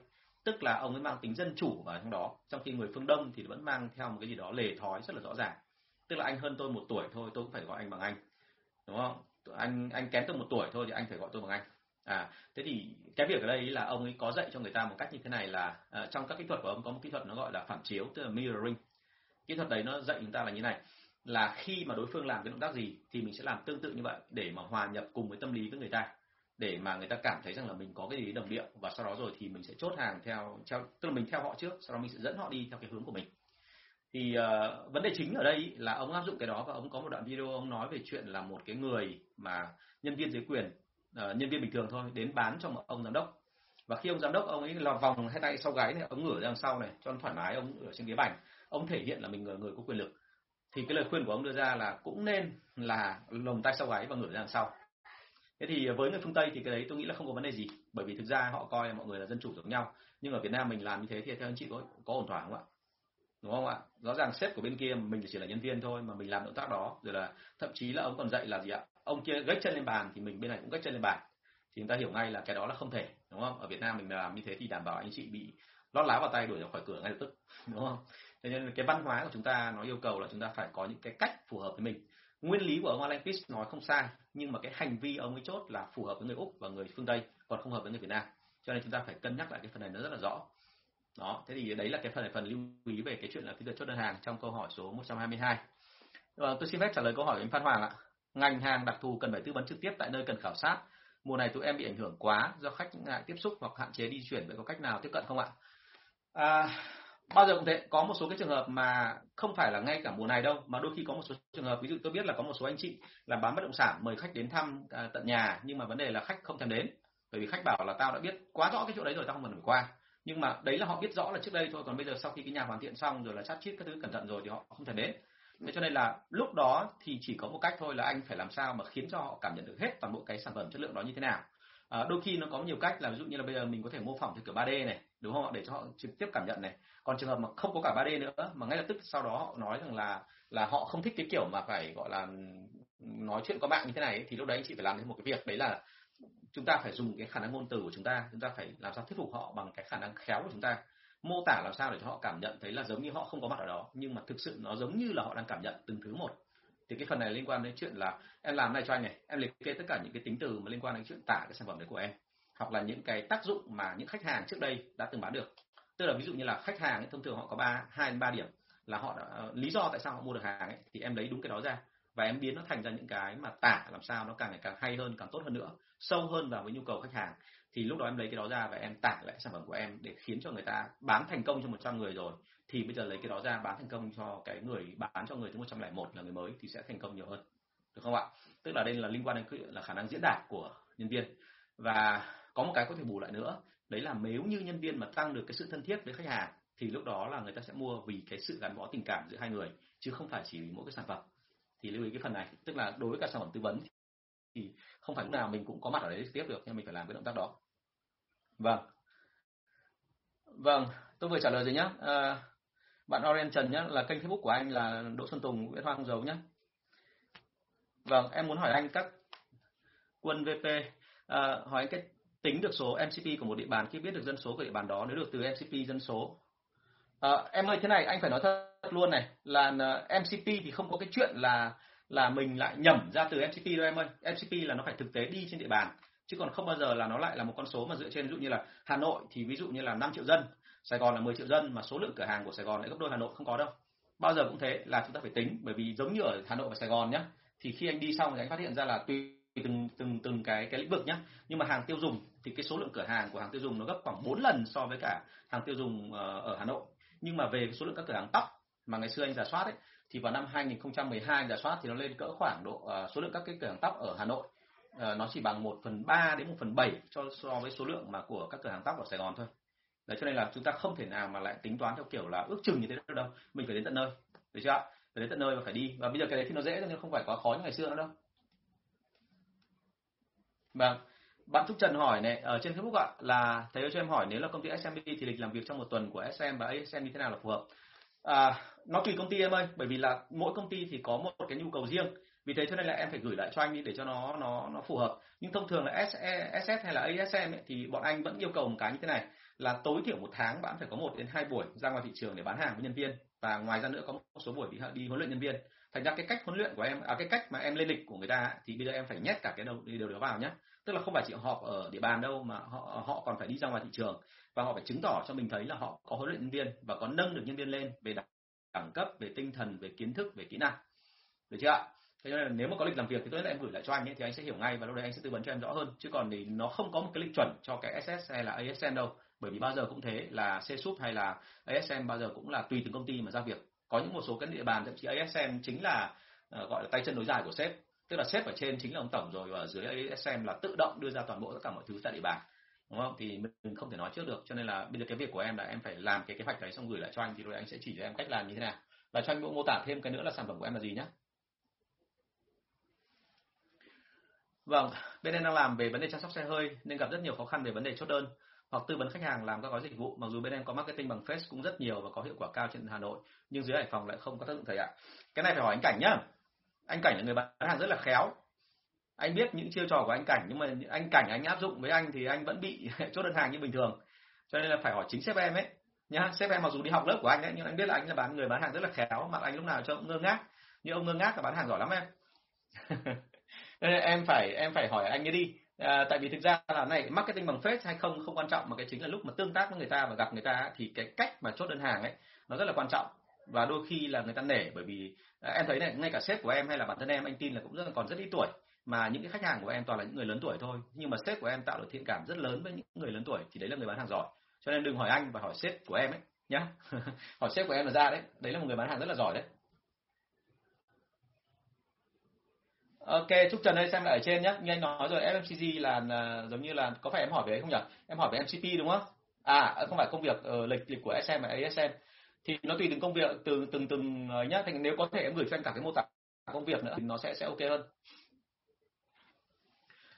tức là ông ấy mang tính dân chủ vào trong đó trong khi người phương Đông thì vẫn mang theo một cái gì đó lề thói rất là rõ ràng. Tức là anh hơn tôi một tuổi thôi tôi cũng phải gọi anh bằng anh đúng không? Anh anh kém tôi một tuổi thôi thì anh phải gọi tôi bằng anh. À thế thì cái việc ở đây là ông ấy có dạy cho người ta một cách như thế này là uh, trong các kỹ thuật của ông có một kỹ thuật nó gọi là phản chiếu tức là mirroring. Kỹ thuật đấy nó dạy chúng ta là như này là khi mà đối phương làm cái động tác gì thì mình sẽ làm tương tự như vậy để mà hòa nhập cùng với tâm lý với người ta để mà người ta cảm thấy rằng là mình có cái gì đồng điệu và sau đó rồi thì mình sẽ chốt hàng theo theo tức là mình theo họ trước sau đó mình sẽ dẫn họ đi theo cái hướng của mình. Thì uh, vấn đề chính ở đây là ông áp dụng cái đó và ông có một đoạn video ông nói về chuyện là một cái người mà nhân viên dưới quyền uh, nhân viên bình thường thôi đến bán cho một ông giám đốc. Và khi ông giám đốc ông ấy là vòng hai tay sau gáy này ông ngửa ra đằng sau này cho nó thoải mái ông ở trên ghế bành ông thể hiện là mình người người có quyền lực. Thì cái lời khuyên của ông đưa ra là cũng nên là lồng tay sau gáy và ngửa ra đằng sau thế thì với người phương tây thì cái đấy tôi nghĩ là không có vấn đề gì, bởi vì thực ra họ coi mọi người là dân chủ giống nhau. Nhưng ở việt nam mình làm như thế thì theo anh chị có có ổn thỏa không ạ? Đúng không ạ? Rõ ràng sếp của bên kia mình chỉ là nhân viên thôi mà mình làm động tác đó. Rồi là thậm chí là ông còn dạy là gì ạ? Ông kia gách chân lên bàn thì mình bên này cũng gách chân lên bàn. Thì chúng ta hiểu ngay là cái đó là không thể, đúng không? Ở việt nam mình làm như thế thì đảm bảo anh chị bị lót lá vào tay đuổi ra khỏi cửa ngay lập tức, đúng không? Thế nên cái văn hóa của chúng ta nó yêu cầu là chúng ta phải có những cái cách phù hợp với mình nguyên lý của ông Alan Pitts nói không sai nhưng mà cái hành vi ông ấy chốt là phù hợp với người úc và người phương tây còn không hợp với người việt nam. Cho nên chúng ta phải cân nhắc lại cái phần này nó rất là rõ. Đó thế thì đấy là cái phần này phần lưu ý về cái chuyện là cái việc chốt đơn hàng trong câu hỏi số 122 và vâng, tôi xin phép trả lời câu hỏi của anh Phan Hoàng ạ. Ngành hàng đặc thù cần phải tư vấn trực tiếp tại nơi cần khảo sát. Mùa này tụi em bị ảnh hưởng quá do khách ngại tiếp xúc hoặc hạn chế đi chuyển vậy có cách nào tiếp cận không ạ? À, bao giờ cũng thế có một số cái trường hợp mà không phải là ngay cả mùa này đâu mà đôi khi có một số trường hợp ví dụ tôi biết là có một số anh chị là bán bất động sản mời khách đến thăm à, tận nhà nhưng mà vấn đề là khách không thèm đến. Bởi vì khách bảo là tao đã biết quá rõ cái chỗ đấy rồi tao không cần phải qua. Nhưng mà đấy là họ biết rõ là trước đây thôi còn bây giờ sau khi cái nhà hoàn thiện xong rồi là chát chít các thứ cẩn thận rồi thì họ không thể đến. Thế cho nên là lúc đó thì chỉ có một cách thôi là anh phải làm sao mà khiến cho họ cảm nhận được hết toàn bộ cái sản phẩm chất lượng đó như thế nào à, đôi khi nó có nhiều cách là ví dụ như là bây giờ mình có thể mô phỏng theo kiểu 3D này đúng không ạ? Để cho họ trực tiếp cảm nhận này. Còn trường hợp mà không có cả 3D nữa mà ngay lập tức sau đó họ nói rằng là là họ không thích cái kiểu mà phải gọi là nói chuyện qua mạng như thế này thì lúc đấy anh chị phải làm thêm một cái việc đấy là chúng ta phải dùng cái khả năng ngôn từ của chúng ta chúng ta phải làm sao thuyết phục họ bằng cái khả năng khéo của chúng ta. Mô tả làm sao để cho họ cảm nhận thấy là giống như họ không có mặt ở đó nhưng mà thực sự nó giống như là họ đang cảm nhận từng thứ một thì cái phần này liên quan đến chuyện là em làm này cho anh này em liệt kê tất cả những cái tính từ mà liên quan đến chuyện tả cái sản phẩm đấy của em hoặc là những cái tác dụng mà những khách hàng trước đây đã từng bán được. Tức là ví dụ như là khách hàng ấy, thông thường họ có ba hai đến ba điểm là họ đã, ờ, lý do tại sao họ mua được hàng ấy thì em lấy đúng cái đó ra. Và em biến nó thành ra những cái mà tả làm sao nó càng ngày càng hay hơn càng tốt hơn nữa sâu hơn vào với nhu cầu khách hàng. Thì lúc đó em lấy cái đó ra và em tả lại sản phẩm của em để khiến cho người ta bán thành công cho 100 người rồi thì bây giờ lấy cái đó ra bán thành công cho cái người bán cho người thứ 101 là người mới thì sẽ thành công nhiều hơn. Được không ạ? Tức là đây là liên quan đến là khả năng diễn đạt của nhân viên. Và có một cái có thể bù lại nữa đấy là nếu như nhân viên mà tăng được cái sự thân thiết với khách hàng thì lúc đó là người ta sẽ mua vì cái sự gắn bó tình cảm giữa hai người chứ không phải chỉ vì mỗi cái sản phẩm. Thì lưu ý cái phần này tức là đối với cả sản phẩm tư vấn thì không phải lúc nào mình cũng có mặt ở đấy tiếp được nhưng mình phải làm cái động tác đó. Vâng. Vâng tôi vừa trả lời rồi nhé à, bạn Oren Trần nhé là kênh Facebook của anh là Đỗ Xuân Tùng Nguyễn Hoa không dấu nhé vâng em muốn hỏi anh các quân VP à, hỏi anh cái tính được số MCP của một địa bàn khi biết được dân số của địa bàn đó nếu được từ MCP dân số. À, em ơi thế này anh phải nói thật luôn này là à, MCP thì không có cái chuyện là là mình lại nhẩm ra từ MCP đâu em ơi. MCP là nó phải thực tế đi trên địa bàn chứ còn không bao giờ là nó lại là một con số mà dựa trên ví dụ như là Hà Nội thì ví dụ như là 5 triệu dân Sài Gòn là 10 triệu dân mà số lượng cửa hàng của Sài Gòn lại gấp đôi Hà Nội không có đâu. Bao giờ cũng thế là chúng ta phải tính bởi vì giống như ở Hà Nội và Sài Gòn nhá thì khi anh đi xong thì anh phát hiện ra là tùy từng từng từng cái cái lĩnh vực nhá. Nhưng mà hàng tiêu dùng thì cái số lượng cửa hàng của hàng tiêu dùng nó gấp khoảng 4 lần so với cả hàng tiêu dùng ờ, ở Hà Nội. Nhưng mà về số lượng các cửa hàng tóc mà ngày xưa anh giả soát ấy thì vào năm 2012 giả soát thì nó lên cỡ khoảng độ uh, số lượng các cái cửa hàng tóc ở Hà Nội Ờ, nó chỉ bằng 1 phần 3 đến 1 phần 7 cho so với số lượng mà của các cửa hàng tóc ở Sài Gòn thôi. Đấy cho nên là chúng ta không thể nào mà lại tính toán theo kiểu là ước chừng như thế được đâu. Mình phải đến tận nơi. Được chưa ạ? Phải đến tận nơi và phải đi. Và bây giờ cái đấy thì nó dễ nên không phải quá khó như ngày xưa nữa đâu. Vâng. Bạn Trúc Trần hỏi này ở trên Facebook ạ là thầy ơi cho em hỏi nếu là công ty SMB thì lịch làm việc trong một tuần của SM và ASM như thế nào là phù hợp? À, nó tùy công ty em ơi, bởi vì là mỗi công ty thì có một cái nhu cầu riêng. Vì thế cho nên là em phải gửi lại cho anh đi để cho nó nó nó phù hợp. Nhưng thông thường là SS hay là ASM ấy, thì bọn anh vẫn yêu cầu một cái như thế này là tối thiểu một tháng bạn phải có một đến hai buổi ra ngoài thị trường để bán hàng với nhân viên. Và ngoài ra nữa có một số buổi đi đi huấn luyện nhân viên. Thành ra cái cách huấn luyện của em à, cái cách mà em lên lịch của người ta thì bây giờ em phải nhét cả cái đầu điều đó vào nhé tức là không phải chỉ họp ở địa bàn đâu mà họ họ còn phải đi ra ngoài thị trường. Và họ phải chứng tỏ cho mình thấy là họ có huấn luyện nhân viên và có nâng được nhân viên lên về đẳng cấp về tinh thần về kiến thức về kỹ năng. Được chưa ạ? Thế nên là nếu mà có lịch làm việc thì tôi sẽ em gửi lại cho anh ấy thì anh sẽ hiểu ngay và lúc đấy anh sẽ tư vấn cho em rõ hơn. Chứ còn thì nó không có một cái lịch chuẩn cho cái SS hay là ASM đâu. Bởi vì bao giờ cũng thế là C súp hay là ASM bao giờ cũng là tùy từng công ty mà ra việc. Có những một số cái địa bàn thậm chí ASM chính là uh, gọi là tay chân nối dài của sếp. Tức là sếp ở trên chính là ông tổng rồi và ở dưới ASM là tự động đưa ra toàn bộ tất cả mọi thứ tại địa bàn. Đúng không? Thì mình không thể nói trước được. Cho nên là bây giờ cái việc của em là em phải làm cái kế hoạch đấy xong gửi lại cho anh thì rồi anh sẽ chỉ cho em cách làm như thế nào. Và cho anh mô tả thêm cái nữa là sản phẩm của em là gì nhé Vâng, bên em đang làm về vấn đề chăm sóc xe hơi nên gặp rất nhiều khó khăn về vấn đề chốt đơn hoặc tư vấn khách hàng làm các gói dịch vụ. Mặc dù bên em có marketing bằng face cũng rất nhiều và có hiệu quả cao trên Hà Nội, nhưng dưới Hải Phòng lại không có tác dụng thầy ạ. Cái này phải hỏi anh Cảnh nhá. Anh Cảnh là người bán hàng rất là khéo. Anh biết những chiêu trò của anh Cảnh nhưng mà anh Cảnh anh áp dụng với anh thì anh vẫn bị chốt đơn hàng như bình thường. Cho nên là phải hỏi chính sếp em ấy. Nhá, sếp em mặc dù đi học lớp của anh ấy nhưng anh biết là anh là bán người bán hàng rất là khéo, mặt anh lúc nào cho cũng ngơ ngác. như ông ngơ ngác là bán hàng giỏi lắm em. em phải em phải hỏi anh ấy đi. À, tại vì thực ra là này marketing bằng face hay không không quan trọng mà cái chính là lúc mà tương tác với người ta và gặp người ta thì cái cách mà chốt đơn hàng ấy nó rất là quan trọng. Và đôi khi là người ta nể bởi vì à, em thấy này ngay cả sếp của em hay là bản thân em anh tin là cũng rất là còn rất ít tuổi mà những cái khách hàng của em toàn là những người lớn tuổi thôi. Nhưng mà sếp của em tạo được thiện cảm rất lớn với những người lớn tuổi thì đấy là người bán hàng giỏi. Cho nên đừng hỏi anh và hỏi sếp của em ấy nhá. Hỏi sếp của em là ra đấy đấy là một người bán hàng rất là giỏi đấy. Ok, Trúc Trần ơi xem lại ở trên nhé. Như anh nói rồi, FMCG là, là giống như là có phải em hỏi về không nhỉ? Em hỏi về MCP đúng không? À, không phải công việc uh, lịch lịch của SM và ASM. Thì nó tùy từng công việc, từ từng từng uh, nhá. Thành nếu có thể em gửi cho anh cả cái mô tả công việc nữa thì nó sẽ sẽ ok hơn.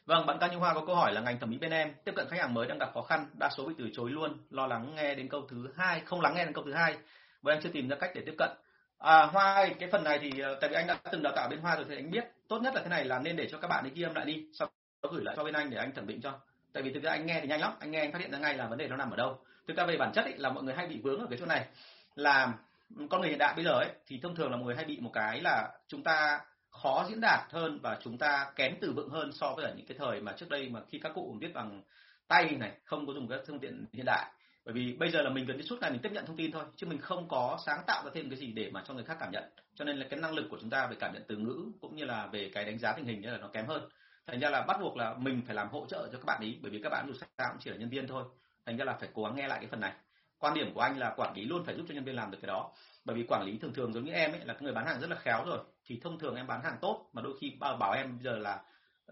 Vâng, bạn Ca Như Hoa có câu hỏi là ngành thẩm mỹ bên em tiếp cận khách hàng mới đang gặp khó khăn, đa số bị từ chối luôn, lo lắng nghe đến câu thứ hai, không lắng nghe đến câu thứ hai, và em chưa tìm ra cách để tiếp cận. À, Hoa ơi, cái phần này thì ờ, tại vì anh đã từng đào tạo bên Hoa rồi thì anh biết tốt nhất là thế này là nên để cho các bạn ấy ghi âm lại đi sau đó gửi lại cho bên anh để anh thẩm định cho. Tại vì thực ra anh nghe thì nhanh lắm anh nghe anh phát hiện ra ngay là vấn đề nó nằm ở đâu. Thực ra về bản chất ấy, là mọi người hay bị vướng ở cái chỗ này là ừ, con người hiện đại bây giờ ấy thì thông thường là mọi người hay bị một cái là chúng ta khó diễn đạt hơn và chúng ta kém từ vựng hơn so với ở những cái thời mà trước đây mà khi các cụ viết bằng tay này không có dùng các phương tiện hiện đại bởi vì bây giờ là mình gần như suốt ngày mình tiếp nhận thông tin thôi chứ mình không có sáng tạo ra thêm cái gì để mà cho người khác cảm nhận. Cho nên là cái năng lực của chúng ta về cảm nhận từ ngữ cũng như là về cái đánh giá tình hình là nó kém hơn. Thành ra là bắt buộc là mình phải làm hỗ trợ cho các bạn ý bởi vì các bạn dù sao cũng chỉ là nhân viên thôi. Thành ra là phải cố gắng nghe lại cái phần này. Quan điểm của anh là quản lý luôn phải giúp cho nhân viên làm được cái đó. Bởi vì quản lý thường thường giống như em ấy là người bán hàng rất là khéo rồi thì thông thường em bán hàng tốt mà đôi khi bảo em bây giờ là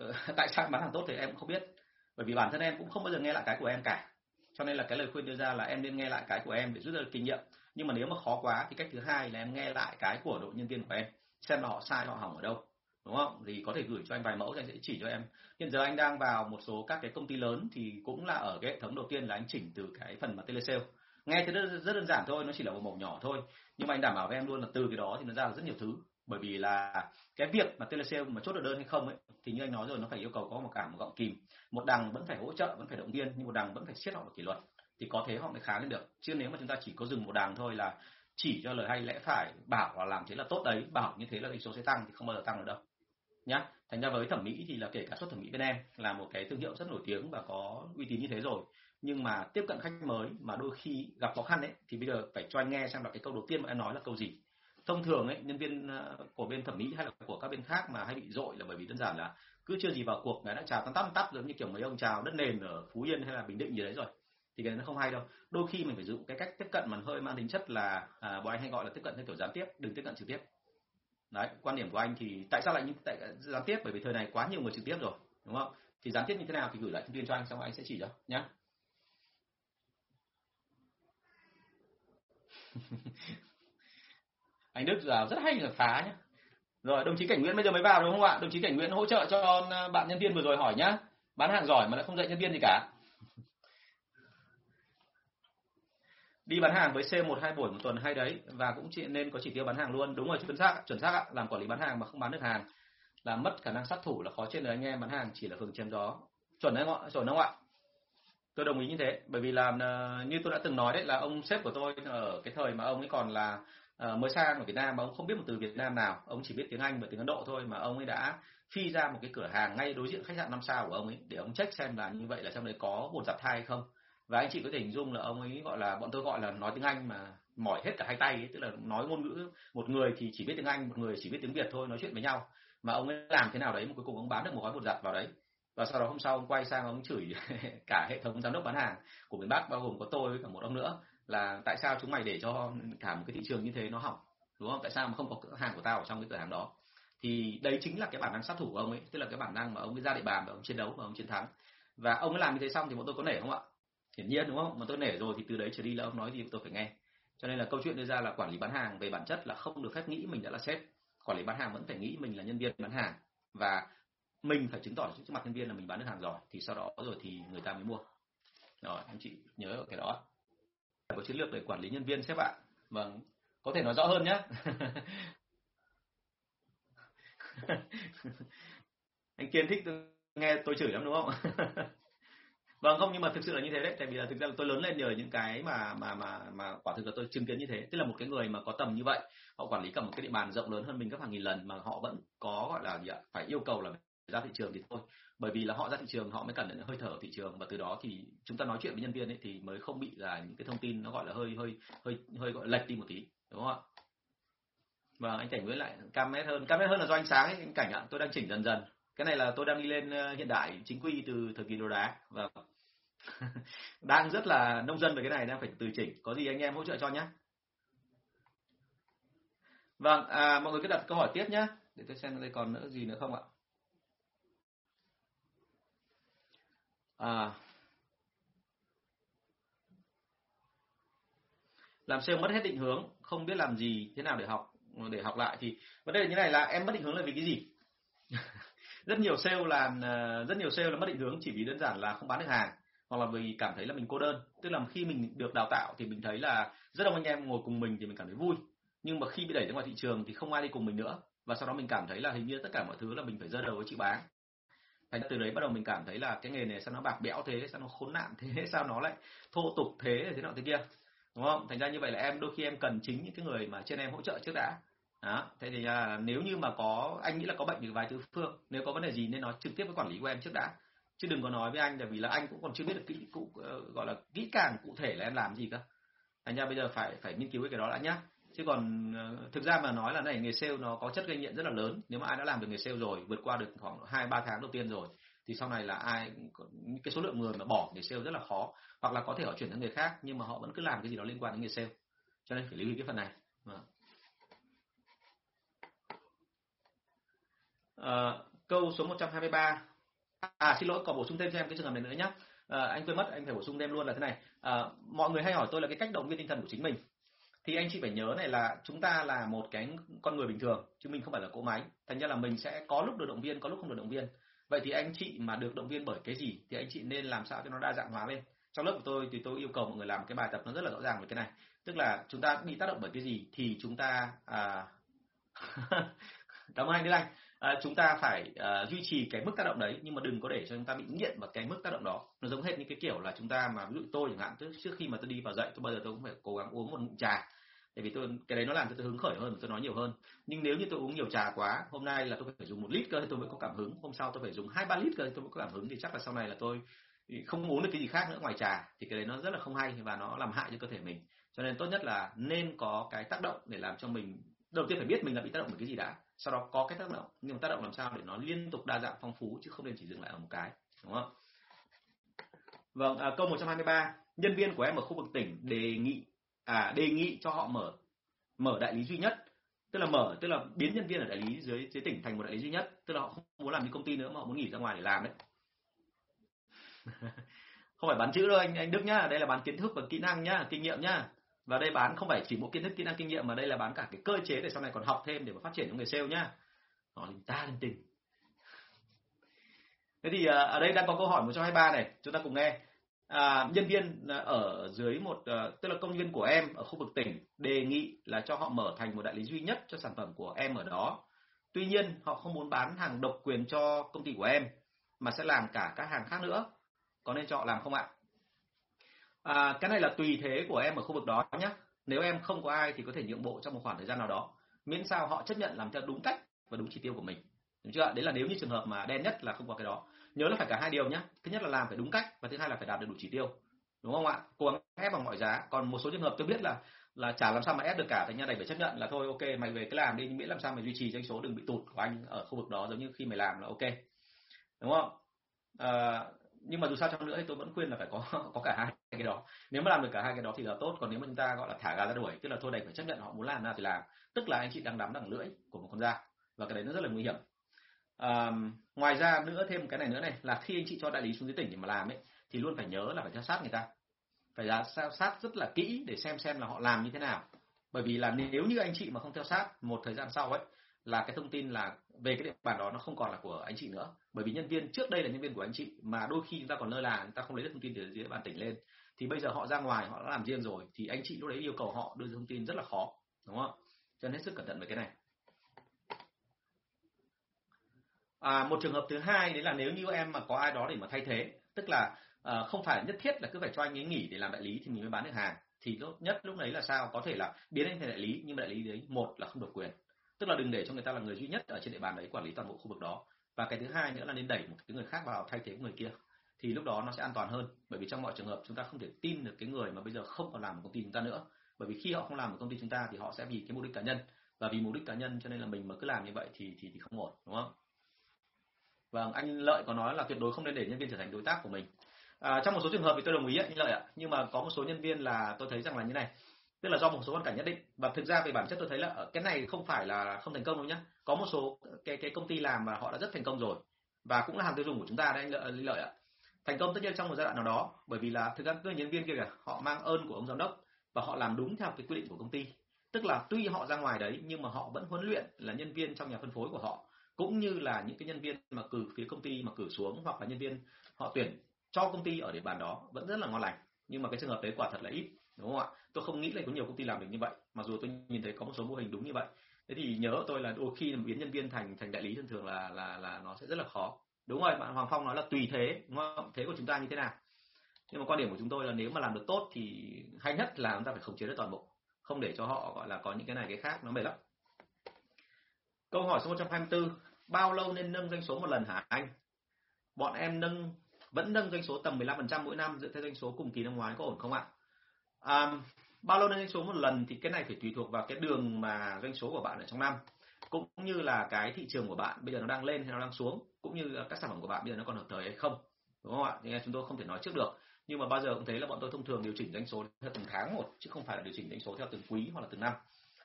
uh, tại sao bán hàng tốt thì em cũng không biết. Bởi vì bản thân em cũng không bao giờ nghe lại cái của em cả cho nên là cái lời khuyên đưa ra là em nên nghe lại cái của em để rút ra được kinh nghiệm. Nhưng mà nếu mà khó quá thì cách thứ hai là em nghe lại cái của đội nhân viên của em xem là họ sai họ hỏng ở đâu đúng không? Thì có thể gửi cho anh vài mẫu thì anh sẽ chỉ cho em. Hiện giờ anh đang vào một số các cái công ty lớn thì cũng là ở cái hệ thống đầu tiên là anh chỉnh từ cái phần mà telesale. Nghe thì rất, rất đơn giản thôi nó chỉ là một mẫu nhỏ thôi. Nhưng mà anh đảm bảo với em luôn là từ cái đó thì nó ra là rất nhiều thứ bởi vì là cái việc mà TLC mà chốt được đơn hay không ấy, thì như anh nói rồi, nó phải yêu cầu có một cả một gọng kìm. Một đằng vẫn phải hỗ trợ, vẫn phải động viên, nhưng một đằng vẫn phải siết họ vào kỷ luật, thì có thế họ mới khá lên được. Chứ nếu mà chúng ta chỉ có dừng một đằng thôi là chỉ cho lời hay lẽ phải bảo là làm thế là tốt đấy, bảo như thế là doanh số sẽ tăng thì không bao giờ tăng được đâu. Nhá. Thành ra với thẩm mỹ thì là kể cả xuất thẩm mỹ bên em là một cái thương hiệu rất nổi tiếng và có uy tín như thế rồi. Nhưng mà tiếp cận khách mới mà đôi khi gặp khó khăn ấy, thì bây giờ phải cho anh nghe xem là cái câu đầu tiên mà em nói là câu gì thông thường ấy nhân viên ờ, của bên thẩm mỹ hay là của các bên khác mà hay bị dội là bởi vì đơn giản là cứ chưa gì vào cuộc người đã chào tăm tắp tắp giống như kiểu mấy ông chào đất nền ở phú yên hay là bình định gì đấy rồi thì cái này nó không hay đâu. Đôi khi mình phải dùng cái cách tiếp cận mà hơi mang tính chất là à, bọn anh hay gọi là tiếp cận theo kiểu gián tiếp đừng tiếp cận trực tiếp. Đấy quan điểm của anh thì tại sao lại như tại gián tiếp? Bởi vì thời này quá nhiều người trực tiếp rồi đúng không? Thì gián tiếp như thế nào thì gửi lại thông tin cho anh xong anh sẽ chỉ cho nhé anh Đức là rất hay là phá nhé rồi, đồng chí Cảnh Nguyễn bây giờ mới vào đúng không ạ? Đồng chí Cảnh Nguyễn hỗ trợ cho à, bạn nhân viên vừa rồi hỏi nhá. Bán hàng giỏi mà lại không dạy nhân viên gì cả. Đi bán hàng với C một hai buổi một tuần hay đấy, và cũng chỉ nên có chỉ tiêu bán hàng luôn. Đúng rồi, chuẩn xác chuẩn xác ạ. Làm quản lý bán hàng mà không bán được hàng là mất khả năng sát thủ là khó trên đời anh em. Bán hàng chỉ là phường chém gió chuẩn đấy ạ chuẩn không ạ? Tôi đồng ý như thế. Bởi vì làm à, như tôi đã từng nói đấy, là ông sếp của tôi ở cái thời mà ông ấy còn là uh, mới sang ở Việt Nam mà ông không biết một từ Việt Nam nào. Ông chỉ biết tiếng Anh và tiếng Ấn Độ thôi mà ông ấy đã phi ra một cái cửa hàng ngay đối diện khách sạn năm sao của ông ấy để ông check xem là như vậy là trong đấy có bột giặt thai hay không. Và anh chị có thể hình dung là ông ấy gọi là bọn tôi gọi là nói tiếng Anh mà mỏi hết cả hai tay ấy, tức là nói ngôn ngữ một người thì chỉ biết tiếng Anh một người chỉ biết tiếng Việt thôi nói chuyện với nhau. Mà ông ấy làm thế nào đấy mà cuối cùng ông bán được một gói bột giặt vào đấy. Và sau đó hôm sau ông quay sang ông chửi cả hệ thống giám đốc bán hàng của miền Bắc bao gồm có tôi với cả một ông nữa là tại sao chúng mày để cho cả một cái thị trường như thế nó hỏng, đúng không? Tại sao mà không có cửa hàng của tao ở trong cái cửa hàng đó? Thì đấy chính là cái bản năng sát thủ của ông ấy, tức là cái bản năng mà ông ấy ra địa bàn và ông chiến đấu và ông chiến thắng. Và ông ấy làm như thế xong thì bọn tôi có nể không ạ? Hiển nhiên, đúng không? Mà tôi nể rồi thì từ đấy trở đi là ông nói gì tôi phải nghe. Cho nên là câu chuyện đưa ra là quản lý bán hàng về bản chất là không được phép nghĩ mình đã là sếp. Quản lý bán hàng vẫn phải nghĩ mình là nhân viên bán hàng và mình phải chứng tỏ trước mặt nhân viên là mình bán được hàng giỏi thì sau đó rồi thì người ta mới mua. Rồi, anh chị nhớ cái đó có chiến lược để quản lý nhân viên sếp ạ. Vâng có thể nói rõ hơn nhé anh kiên thích nghe tôi chửi lắm, đúng không? Vâng không, nhưng mà thực sự là như thế đấy. Tại vì là thực ra là tôi lớn lên nhờ những cái mà mà mà mà quả thực là tôi chứng kiến như thế. Tức là một cái người mà có tầm như vậy, họ quản lý cả một cái địa bàn rộng lớn hơn mình gấp hàng nghìn lần mà họ vẫn có, gọi là gì ạ, phải yêu cầu là ra thị trường thì thôi bởi vì là họ ra thị trường họ mới cần được hơi thở thị trường. Và từ đó thì chúng ta nói chuyện với nhân viên ấy thì mới không bị là những cái thông tin nó gọi là hơi hơi hơi hơi gọi lệch đi một tí đúng không ạ? Và anh cảnh với lại cam mét hơn. Cam mét hơn là do ánh sáng ấy. Anh cảnh ạ tôi đang chỉnh dần dần. Cái này là tôi đang đi lên ờ, hiện đại chính quy từ thời kỳ đồ đá. Và đang rất là nông dân về cái này đang phải từ chỉnh. Có gì anh em hỗ trợ cho nhé vâng à, mọi người cứ đặt câu hỏi tiếp nhé để tôi xem đây còn nữa gì nữa không ạ? À, làm sale mất hết định hướng không biết làm gì thế nào để học để học lại thì vấn đề như này là em mất định hướng là vì cái gì? Rất nhiều sale là ờ, rất nhiều sale là mất định hướng chỉ vì đơn giản là không bán được hàng hoặc là vì cảm thấy là mình cô đơn. Tức là khi mình được đào tạo thì mình thấy là rất đông anh em ngồi cùng mình thì mình cảm thấy vui. Nhưng mà khi bị đẩy ra ngoài thị trường thì không ai đi cùng mình nữa. Và sau đó mình cảm thấy là hình như tất cả mọi thứ là mình phải dơ đầu với chị bán thành từ đấy bắt đầu mình cảm thấy là cái nghề này sao nó bạc bẽo thế, sao nó khốn nạn thế, sao nó lại thô tục thế thế nọ thế kia. Đúng không? Thành ra như vậy là em đôi khi em cần chính những cái người mà trên em hỗ trợ trước đã. Đó, thế thì là nếu như mà có, anh nghĩ là có bệnh thì vài tứ phương. Nếu có vấn đề gì nên nói trực tiếp với quản lý của em trước đã. Chứ đừng có nói với anh là vì là anh cũng còn chưa biết được kỹ, cụ ờ, gọi là kỹ càng cụ thể là em làm gì cơ. Thành ra bây giờ phải phải nghiên cứu cái đó đã nhá chứ còn ờ, thực ra mà nói là này nghề sale nó có chất gây nghiện rất là lớn. Nếu mà ai đã làm được nghề sale rồi vượt qua được khoảng hai ba tháng đầu tiên rồi thì sau này là ai cái số lượng người mà bỏ nghề sale rất là khó. Hoặc là có thể họ chuyển sang nghề khác nhưng mà họ vẫn cứ làm cái gì đó liên quan đến nghề sale. Cho nên phải lưu ý cái phần này. À, câu số 123 à xin lỗi còn bổ sung thêm cho em cái trường hợp này nữa nhé à, ờ, anh quên mất anh phải bổ sung thêm luôn là thế này. À, mọi người hay hỏi tôi là cái cách động viên tinh thần của chính mình thì anh chị phải nhớ này là chúng ta là một cái con người bình thường, chứ mình không phải là cỗ máy. Thành ra là mình sẽ có lúc được động viên, có lúc không được động viên. Vậy thì anh chị mà được động viên bởi cái gì thì anh chị nên làm sao cho nó đa dạng hóa lên? Trong lớp của tôi thì tôi yêu cầu mọi người làm cái bài tập nó rất là rõ ràng về cái này. Tức là chúng ta bị tác động bởi cái gì thì chúng ta à... cảm ơn anh đấy Anh à, chúng ta phải à, duy trì cái mức tác động đấy nhưng mà đừng có để cho chúng ta bị nghiện vào cái mức tác động đó. Nó giống hết những cái kiểu là chúng ta mà ví dụ tôi chẳng hạn trước trước khi mà tôi đi vào dậy tôi bao giờ tôi cũng phải cố gắng uống một ngụm trà. Tại vì tôi cái đấy nó làm cho tôi hứng khởi hơn tôi nói nhiều hơn. Nhưng nếu như tôi uống nhiều trà quá hôm nay là tôi phải dùng một lít cơ thì tôi mới có cảm hứng. Hôm sau tôi phải dùng hai ba lít cơ thì tôi mới có cảm hứng thì chắc là sau này là tôi không uống được cái gì khác nữa ngoài trà. Thì cái đấy nó rất là không hay và nó làm hại cho cơ thể mình. Cho nên tốt nhất là nên có cái tác động để làm cho mình đầu tiên phải biết mình là bị tác động bởi cái gì đã sau đó có cái tác động nhưng mà tác động làm sao để nó liên tục đa dạng phong phú chứ không nên chỉ dừng lại ở một cái đúng không? Vâng à, câu 123 nhân viên của em ở khu vực tỉnh đề nghị à đề nghị cho họ mở mở đại lý duy nhất. Tức là mở tức là biến nhân viên ở đại lý dưới dưới tỉnh thành một đại lý duy nhất. Tức là họ không muốn làm đi công ty nữa mà họ muốn nghỉ ra ngoài để làm đấy. Không phải bán chữ đâu anh anh Đức nhá. Đây là bán kiến thức và kỹ năng nhá kinh nghiệm nhá và đây bán không phải chỉ một kiến thức kỹ năng kinh nghiệm mà đây là bán cả cái cơ chế để sau này còn học thêm để mà phát triển cho người sale nhá. Họ linh ta linh tinh thế thì à, ở đây đang có câu hỏi 123 này chúng ta cùng nghe. À, nhân viên à, ở dưới một à, tức là công nhân của em ở khu vực tỉnh đề nghị là cho họ mở thành một đại lý duy nhất cho sản phẩm của em ở đó. Tuy nhiên họ không muốn bán hàng độc quyền cho công ty của em mà sẽ làm cả các hàng khác nữa. Có nên cho họ làm không ạ? À, cái này là tùy thế của em ở khu vực đó nhé nếu em không có ai thì có thể nhượng bộ trong một khoảng thời gian nào đó. Miễn sao họ chấp nhận làm theo đúng cách và đúng chỉ tiêu của mình. Đúng chưa đấy là nếu như trường hợp mà đen nhất là không có cái đó. Nhớ là phải cả hai điều nhé thứ nhất là làm phải đúng cách và thứ hai là phải đạt được đủ chỉ tiêu. Đúng không ạ? Cố gắng ép bằng mọi giá. Còn một số trường hợp tôi biết là là chả làm sao mà ép được cả. Thành ra đành phải chấp nhận là thôi ok mày về cứ làm đi nhưng miễn làm sao mày duy trì doanh số đừng bị tụt của anh ở khu vực đó giống như khi mày làm là ok. Đúng không? À, nhưng mà dù sao trong nữa thì tôi vẫn khuyên là phải có có cả hai cái đó. Nếu mà làm được cả hai cái đó thì là tốt còn nếu mà chúng ta gọi là thả gà ra đuổi tức là thôi đành phải chấp nhận họ muốn làm nào thì làm. Tức là anh chị đang đắm đằng lưỡi của một con dao và cái đấy nó rất là nguy hiểm. À, ngoài ra nữa thêm cái này nữa này là khi anh chị cho đại lý xuống dưới tỉnh để mà làm ấy thì luôn phải nhớ là phải theo sát người ta. Phải ra sát rất là kỹ để xem xem là họ làm như thế nào. Bởi vì là nếu như anh chị mà không theo sát một thời gian sau ấy là cái thông tin là về cái địa bàn đó nó không còn là của anh chị nữa. Bởi vì nhân viên trước đây là nhân viên của anh chị mà đôi khi chúng ta còn lơ là chúng ta không lấy được thông tin từ địa bàn tỉnh lên thì bây giờ họ ra ngoài họ đã làm riêng rồi thì anh chị lúc đấy yêu cầu họ đưa thông tin rất là khó đúng không? Cho nên hết sức cẩn thận với cái này. À, một trường hợp thứ hai đấy là nếu như em mà có ai đó để mà thay thế tức là à, không phải nhất thiết là cứ phải cho anh ấy nghỉ để làm đại lý thì mình mới bán được hàng thì tốt nhất lúc đấy là sao? Có thể là biến anh thành đại lý nhưng đại lý đấy một là không được quyền. Tức là đừng để cho người ta là người duy nhất ở trên địa bàn đấy quản lý toàn bộ khu vực đó. Và cái thứ hai nữa là nên đẩy một cái người khác vào thay thế người kia thì lúc đó nó sẽ an toàn hơn. Bởi vì trong mọi trường hợp chúng ta không thể tin được cái người mà bây giờ không còn làm ở công ty chúng ta nữa. Bởi vì khi họ không làm ở công ty chúng ta thì họ sẽ vì cái mục đích cá nhân. Và vì mục đích cá nhân cho nên là mình mà cứ làm như vậy thì thì, thì không ổn đúng không? Vâng anh lợi có nói là tuyệt đối không nên để nhân viên trở thành đối tác của mình. À, trong một số trường hợp thì tôi đồng ý anh lợi ạ. Nhưng mà có một số nhân viên là tôi thấy rằng là như này tức là do một số hoàn cảnh nhất định. Và thực ra về bản chất tôi thấy là cái này không phải là không thành công đâu nhá. Có một số cái cái công ty làm mà họ đã rất thành công rồi. Và cũng là hàng tiêu dùng của chúng ta đấy anh lợi, anh lợi ạ thành công tất nhiên trong một giai đoạn nào đó, bởi vì là thực ra các nhân viên kia kìa, họ mang ơn của ông giám đốc và họ làm đúng theo cái quy định của công ty. Tức là tuy họ ra ngoài đấy, nhưng mà họ vẫn huấn luyện là nhân viên trong nhà phân phối của họ, cũng như là những cái nhân viên mà cử, phía công ty mà cử xuống, hoặc là nhân viên họ tuyển cho công ty ở địa bàn đó vẫn rất là ngon lành. Nhưng mà cái trường hợp đấy quả thật là ít, đúng không ạ? Tôi không nghĩ là có nhiều công ty làm được như vậy, mặc dù tôi nhìn thấy có một số mô hình đúng như vậy. Thế thì nhớ tôi là đôi khi biến nhân viên thành thành đại lý thường thường là là là nó sẽ rất là khó đúng rồi bạn Hoàng Phong nói là tùy thế đúng không? Thế của chúng ta như thế nào? Nhưng mà quan điểm của chúng tôi là nếu mà làm được tốt thì hay nhất là chúng ta phải khống chế được toàn bộ không để cho họ gọi là có những cái này cái khác nó mệt lắm. Câu hỏi số 124 bao lâu nên nâng doanh số một lần hả anh? Bọn em nâng vẫn nâng doanh số tầm 15% mỗi năm dựa theo doanh số cùng kỳ năm ngoái có ổn không ạ? À, bao lâu nâng doanh số một lần thì cái này phải tùy thuộc vào cái đường mà doanh số của bạn ở trong năm cũng như là cái thị trường của bạn bây giờ nó đang lên hay nó đang xuống cũng như các sản phẩm của bạn bây giờ nó còn hợp thời hay không đúng không ạ? Thì chúng tôi không thể nói trước được. Nhưng mà bao giờ cũng thấy là bọn tôi thông thường điều chỉnh doanh số theo từng tháng một chứ không phải là điều chỉnh doanh số theo từng quý hoặc là từng năm.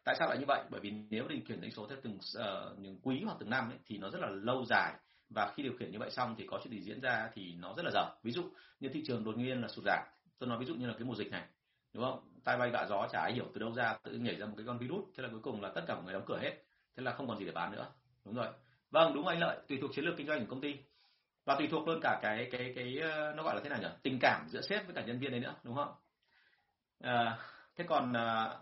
Tại sao lại như vậy? Bởi vì nếu điều khiển doanh số theo từng uh, những quý hoặc từng năm ấy, thì nó rất là lâu dài. Và khi điều khiển như vậy xong thì có chuyện gì diễn ra thì nó rất là dở. Ví dụ như thị trường đột nhiên là sụt giảm. Tôi nói ví dụ như là cái mùa dịch này đúng không? Tai bay gạ gió chả ai hiểu từ đâu ra tự nhảy ra một cái con virus. Thế là cuối cùng là tất cả mọi người đóng cửa hết thế là không còn gì để bán nữa. Đúng rồi. Vâng đúng anh lợi. Tùy thuộc chiến lược kinh doanh của công ty. Và tùy thuộc luôn cả cái cái cái ờ, nó gọi là thế nào nhỉ? Tình cảm giữa sếp với cả nhân viên đấy nữa đúng không? À, thế còn à,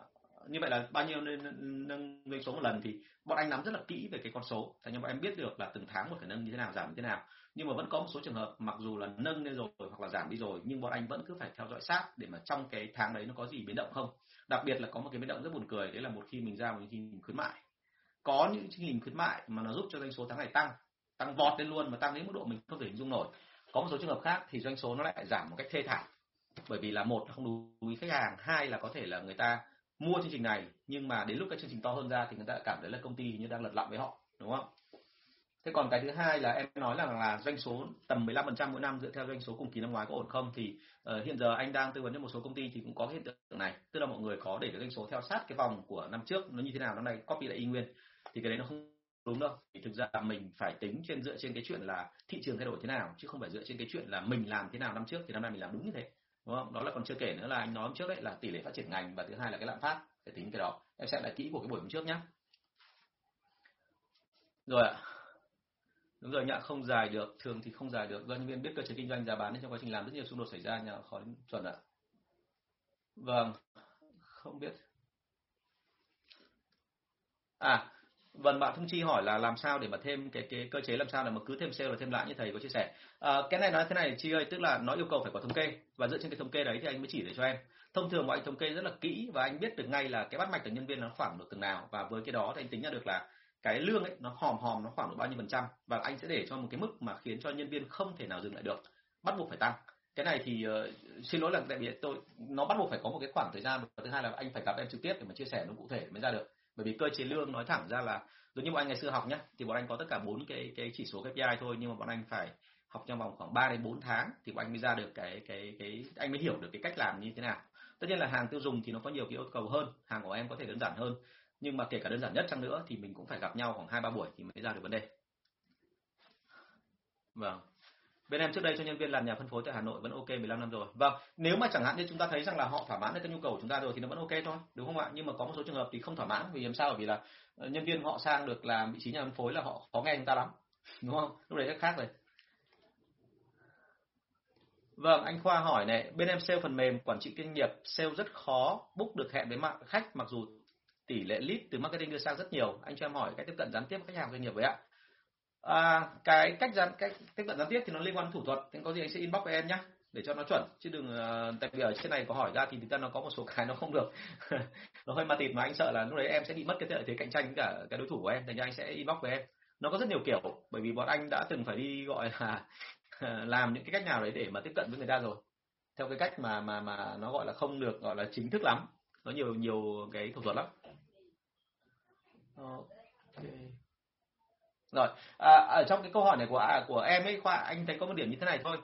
như vậy là bao nhiêu nên nâng doanh số một lần thì bọn anh nắm rất là kỹ về cái con số. Thế nhưng bọn em biết được là từng tháng một phải nâng như thế nào giảm như thế nào. Nhưng mà vẫn có một số trường hợp mặc dù là nâng lên rồi hoặc là giảm đi rồi nhưng bọn anh vẫn cứ phải theo dõi sát để mà trong cái tháng đấy nó có gì biến động không. Đặc biệt là có một cái biến động rất buồn cười đấy là một khi mình ra một khi mình khuyến mại có những chương trình khuyến mại mà nó giúp cho doanh số tháng này tăng tăng vọt lên luôn mà tăng đến mức độ mình không thể hình dung nổi. Có một số trường hợp khác thì doanh số nó lại giảm một cách thê thảm bởi vì là một là không đủ ý khách hàng hai là có thể là người ta mua chương trình này nhưng mà đến lúc cái chương trình to hơn ra thì người ta cảm thấy là công ty như đang lật lọng với họ đúng không? Thế còn cái thứ hai là em nói là là doanh số tầm 15% mỗi năm dựa theo doanh số cùng kỳ năm ngoái có ổn không thì uh, hiện giờ anh đang tư vấn cho một số công ty thì cũng có hiện tượng này tức là mọi người có để cái doanh số theo sát cái vòng của năm trước nó như thế nào năm nay copy lại y nguyên thì cái đấy nó không đúng đâu. Thì thực ra mình phải tính trên, dựa trên cái chuyện là thị trường thay đổi thế nào, chứ không phải dựa trên cái chuyện là mình làm thế nào năm trước thì năm nay mình làm đúng như thế. Đúng không? Đó là còn chưa kể nữa là anh nói hôm trước đấy là tỷ lệ phát triển ngành và thứ hai là cái lạm phát. Phải tính cái đó. Em sẽ lại kỹ của cái buổi hôm trước nhé rồi ạ. Đúng rồi nhạ không dài được, thường thì không dài được. Do nhân viên biết cơ chế kinh doanh, giá bán nên trong quá trình làm rất nhiều xung đột xảy ra nhà khó chuẩn ạ. Vâng không biết. À vâng bạn thông chi hỏi là làm sao để mà thêm cái cái cơ chế làm sao để mà cứ thêm sale là thêm lãi như thầy có chia sẻ. À, cái này nói thế này chi ơi tức là nó yêu cầu phải có thống kê. Và dựa trên cái thống kê đấy thì anh mới chỉ để cho em. Thông thường mọi anh thống kê rất là kỹ và anh biết được ngay là cái bắt mạch của nhân viên nó khoảng được từng nào. Và với cái đó thì anh tính ra được là cái lương ấy nó hòm hòm nó khoảng được bao nhiêu phần trăm. Và anh sẽ để cho một cái mức mà khiến cho nhân viên không thể nào dừng lại được. Bắt buộc phải tăng. Cái này thì uh, xin lỗi là tại vì tôi nó bắt buộc phải có một cái khoảng thời gian. Và thứ hai là anh phải gặp em trực tiếp để mà chia sẻ nó cụ thể mới ra được bởi vì cơ chế lương nói thẳng ra là, giống như bọn anh ngày xưa học nhé thì bọn anh có tất cả bốn cái cái chỉ số KPI thôi, nhưng mà bọn anh phải học trong vòng khoảng 3 đến 4 tháng thì bọn anh mới ra được cái cái cái, anh mới hiểu được cái cách làm như thế nào. Tất nhiên là hàng tiêu dùng thì nó có nhiều cái yêu cầu hơn, hàng của em có thể đơn giản hơn, nhưng mà kể cả đơn giản nhất chăng nữa thì mình cũng phải gặp nhau khoảng hai ba buổi thì mới ra được vấn đề. Vâng bên em trước đây cho nhân viên làm nhà phân phối tại Hà Nội vẫn ok 15 năm rồi. Vâng nếu mà chẳng hạn như chúng ta thấy rằng là họ thỏa mãn được cái nhu cầu của chúng ta rồi thì nó vẫn ok thôi đúng không ạ? Nhưng mà có một số trường hợp thì không thỏa mãn vì làm sao? Bởi vì là ờ, nhân viên họ sang được làm vị trí nhà phân phối là họ khó nghe chúng ta lắm đúng không? Lúc đấy rất khác rồi. Vâng, anh Khoa hỏi này, bên em sale phần mềm quản trị kinh nghiệp, sale rất khó book được hẹn với mạng khách mặc dù tỷ lệ lead từ marketing đưa sang rất nhiều. Anh cho em hỏi cách tiếp cận gián tiếp khách hàng doanh nghiệp với ạ. À, cái cách gián cách tiếp cận gián tiếp thì nó liên quan đến thủ thuật, nên có gì anh sẽ inbox với em nhé để cho nó chuẩn. Chứ đừng uh, tại vì ở trên này có hỏi ra thì thực ra nó có một số cái nó không được. Nó hơi ma tịt mà anh sợ là lúc đấy em sẽ bị mất cái lợi thế cạnh tranh với cả cái đối thủ của em. Thành ra anh sẽ inbox với em. Nó có rất nhiều kiểu bởi vì bọn anh đã từng phải đi gọi là làm những cái cách nào đấy để mà tiếp cận với người ta rồi. Theo cái cách mà mà mà nó gọi là không được gọi là chính thức lắm. Nó nhiều nhiều cái thủ thuật lắm. Okay rồi à, ở trong cái câu hỏi này của à, của em ấy khoa anh thấy có một điểm như thế này thôi.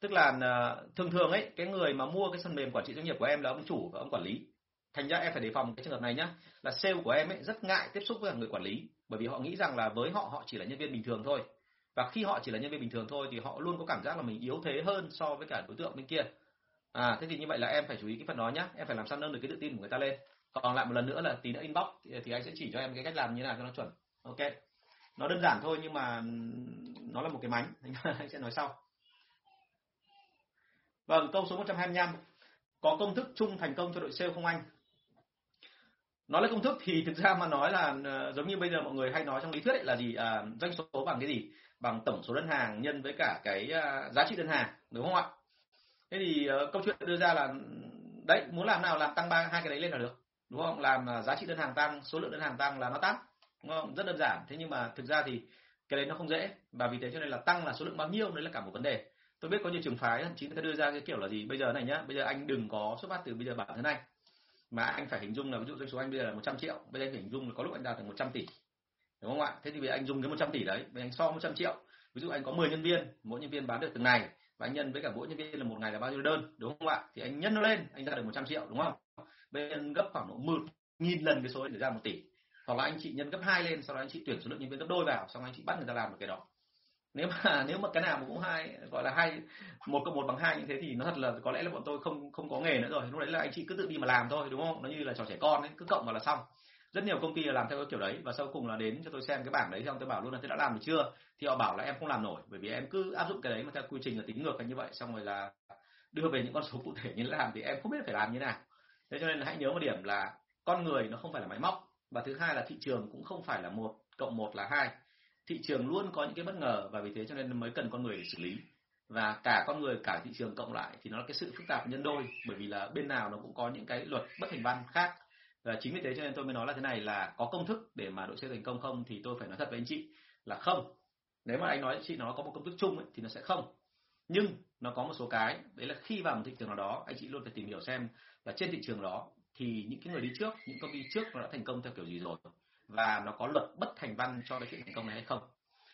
Tức là à, thường thường ấy cái người mà mua cái phần mềm quản trị doanh nghiệp của em là ông chủ và ông quản lý. Thành ra em phải đề phòng cái trường hợp này nhá là sale của em ấy rất ngại tiếp xúc với người quản lý bởi vì họ nghĩ rằng là với họ họ chỉ là nhân viên bình thường thôi. Và khi họ chỉ là nhân viên bình thường thôi thì họ luôn có cảm giác là mình yếu thế hơn so với cả đối tượng bên kia. À thế thì như vậy là em phải chú ý cái phần đó nhá em phải làm sao nâng được cái tự tin của người ta lên. Còn lại một lần nữa là tí nữa inbox thì, thì anh sẽ chỉ cho em cái cách làm như thế nào cho nó chuẩn. Ok nó đơn giản thôi nhưng mà nó là một cái mánh. Anh sẽ nói sau. Vâng câu số 125 có công thức chung thành công cho đội sale không anh? Nói là công thức thì thực ra mà nói là ờ, giống như bây giờ mọi người hay nói trong lý thuyết ấy là gì? À, doanh số bằng cái gì? Bằng tổng số đơn hàng nhân với cả cái à, giá trị đơn hàng đúng không ạ? Thế thì uh, câu chuyện đưa ra là đấy muốn làm nào làm tăng ba hai cái đấy lên là được đúng không? Làm à, giá trị đơn hàng tăng số lượng đơn hàng tăng là nó tăng đúng không? Rất đơn giản. Thế nhưng mà thực ra thì cái đấy nó không dễ. Và vì thế cho nên là tăng là số lượng bao nhiêu, đấy là cả một vấn đề. Tôi biết có nhiều trường phái, thậm chí người ta đưa ra cái kiểu là gì? Bây giờ này nhá, bây giờ anh đừng có xuất phát từ bây giờ bản thân anh. Mà anh phải hình dung là ví dụ doanh số anh bây giờ là 100 triệu, bây giờ anh phải hình dung là có lúc anh đạt được 100 tỷ. Đúng không ạ? Thế thì bây giờ anh dùng cái 100 tỷ đấy, bây anh so 100 triệu. Ví dụ anh có 10 nhân viên, mỗi nhân viên bán được từng ngày, và anh nhân với cả mỗi nhân viên là một ngày là bao nhiêu đơn, đúng không ạ? Thì anh nhân nó lên, anh ra được 100 triệu, đúng không? Bây giờ gấp khoảng độ một nghìn lần cái số để ra một tỷ hoặc là anh chị nhân gấp hai lên, sau đó anh chị tuyển số lượng nhân viên gấp đôi vào, xong anh chị bắt người ta làm được cái đó. Nếu mà nếu mà cái nào mà cũng hai, gọi là hai, một cộng một bằng hai như thế thì nó thật là có lẽ là bọn tôi không không có nghề nữa rồi. Lúc đấy là anh chị cứ tự đi mà làm thôi, đúng không? Nó như là trò trẻ con ấy, cứ cộng vào là xong. Rất nhiều công ty là làm theo cái kiểu đấy, và sau cùng là đến cho tôi xem cái bảng đấy xong tôi bảo luôn là thế đã làm được chưa? Thì họ bảo là em không làm nổi, bởi vì em cứ áp dụng cái đấy mà theo quy trình là tính ngược như vậy, xong rồi là đưa về những con số cụ thể như làm thì em không biết phải làm như nào. Thế cho nên là hãy nhớ một điểm là con người nó không phải là máy móc và thứ hai là thị trường cũng không phải là một cộng một là hai. Thị trường luôn có những cái bất ngờ và vì thế cho nên mới cần con người để xử lý. Và cả con người cả thị trường cộng lại thì nó là cái sự phức tạp nhân đôi bởi vì là bên nào nó cũng có những cái luật bất thành văn khác. Và chính vì thế cho nên tôi mới nói là thế này là có công thức để mà đội xe thành công không thì tôi phải nói thật với anh chị là không. Nếu mà anh nói chị nó có một công thức chung ấy, thì nó sẽ không. Nhưng nó có một số cái đấy là khi vào một thị trường nào đó anh chị luôn phải tìm hiểu xem là trên thị trường đó thì những cái người đi trước những công ty trước nó đã thành công theo kiểu gì rồi? Và nó có luật bất thành văn cho cái chuyện thành công này hay không?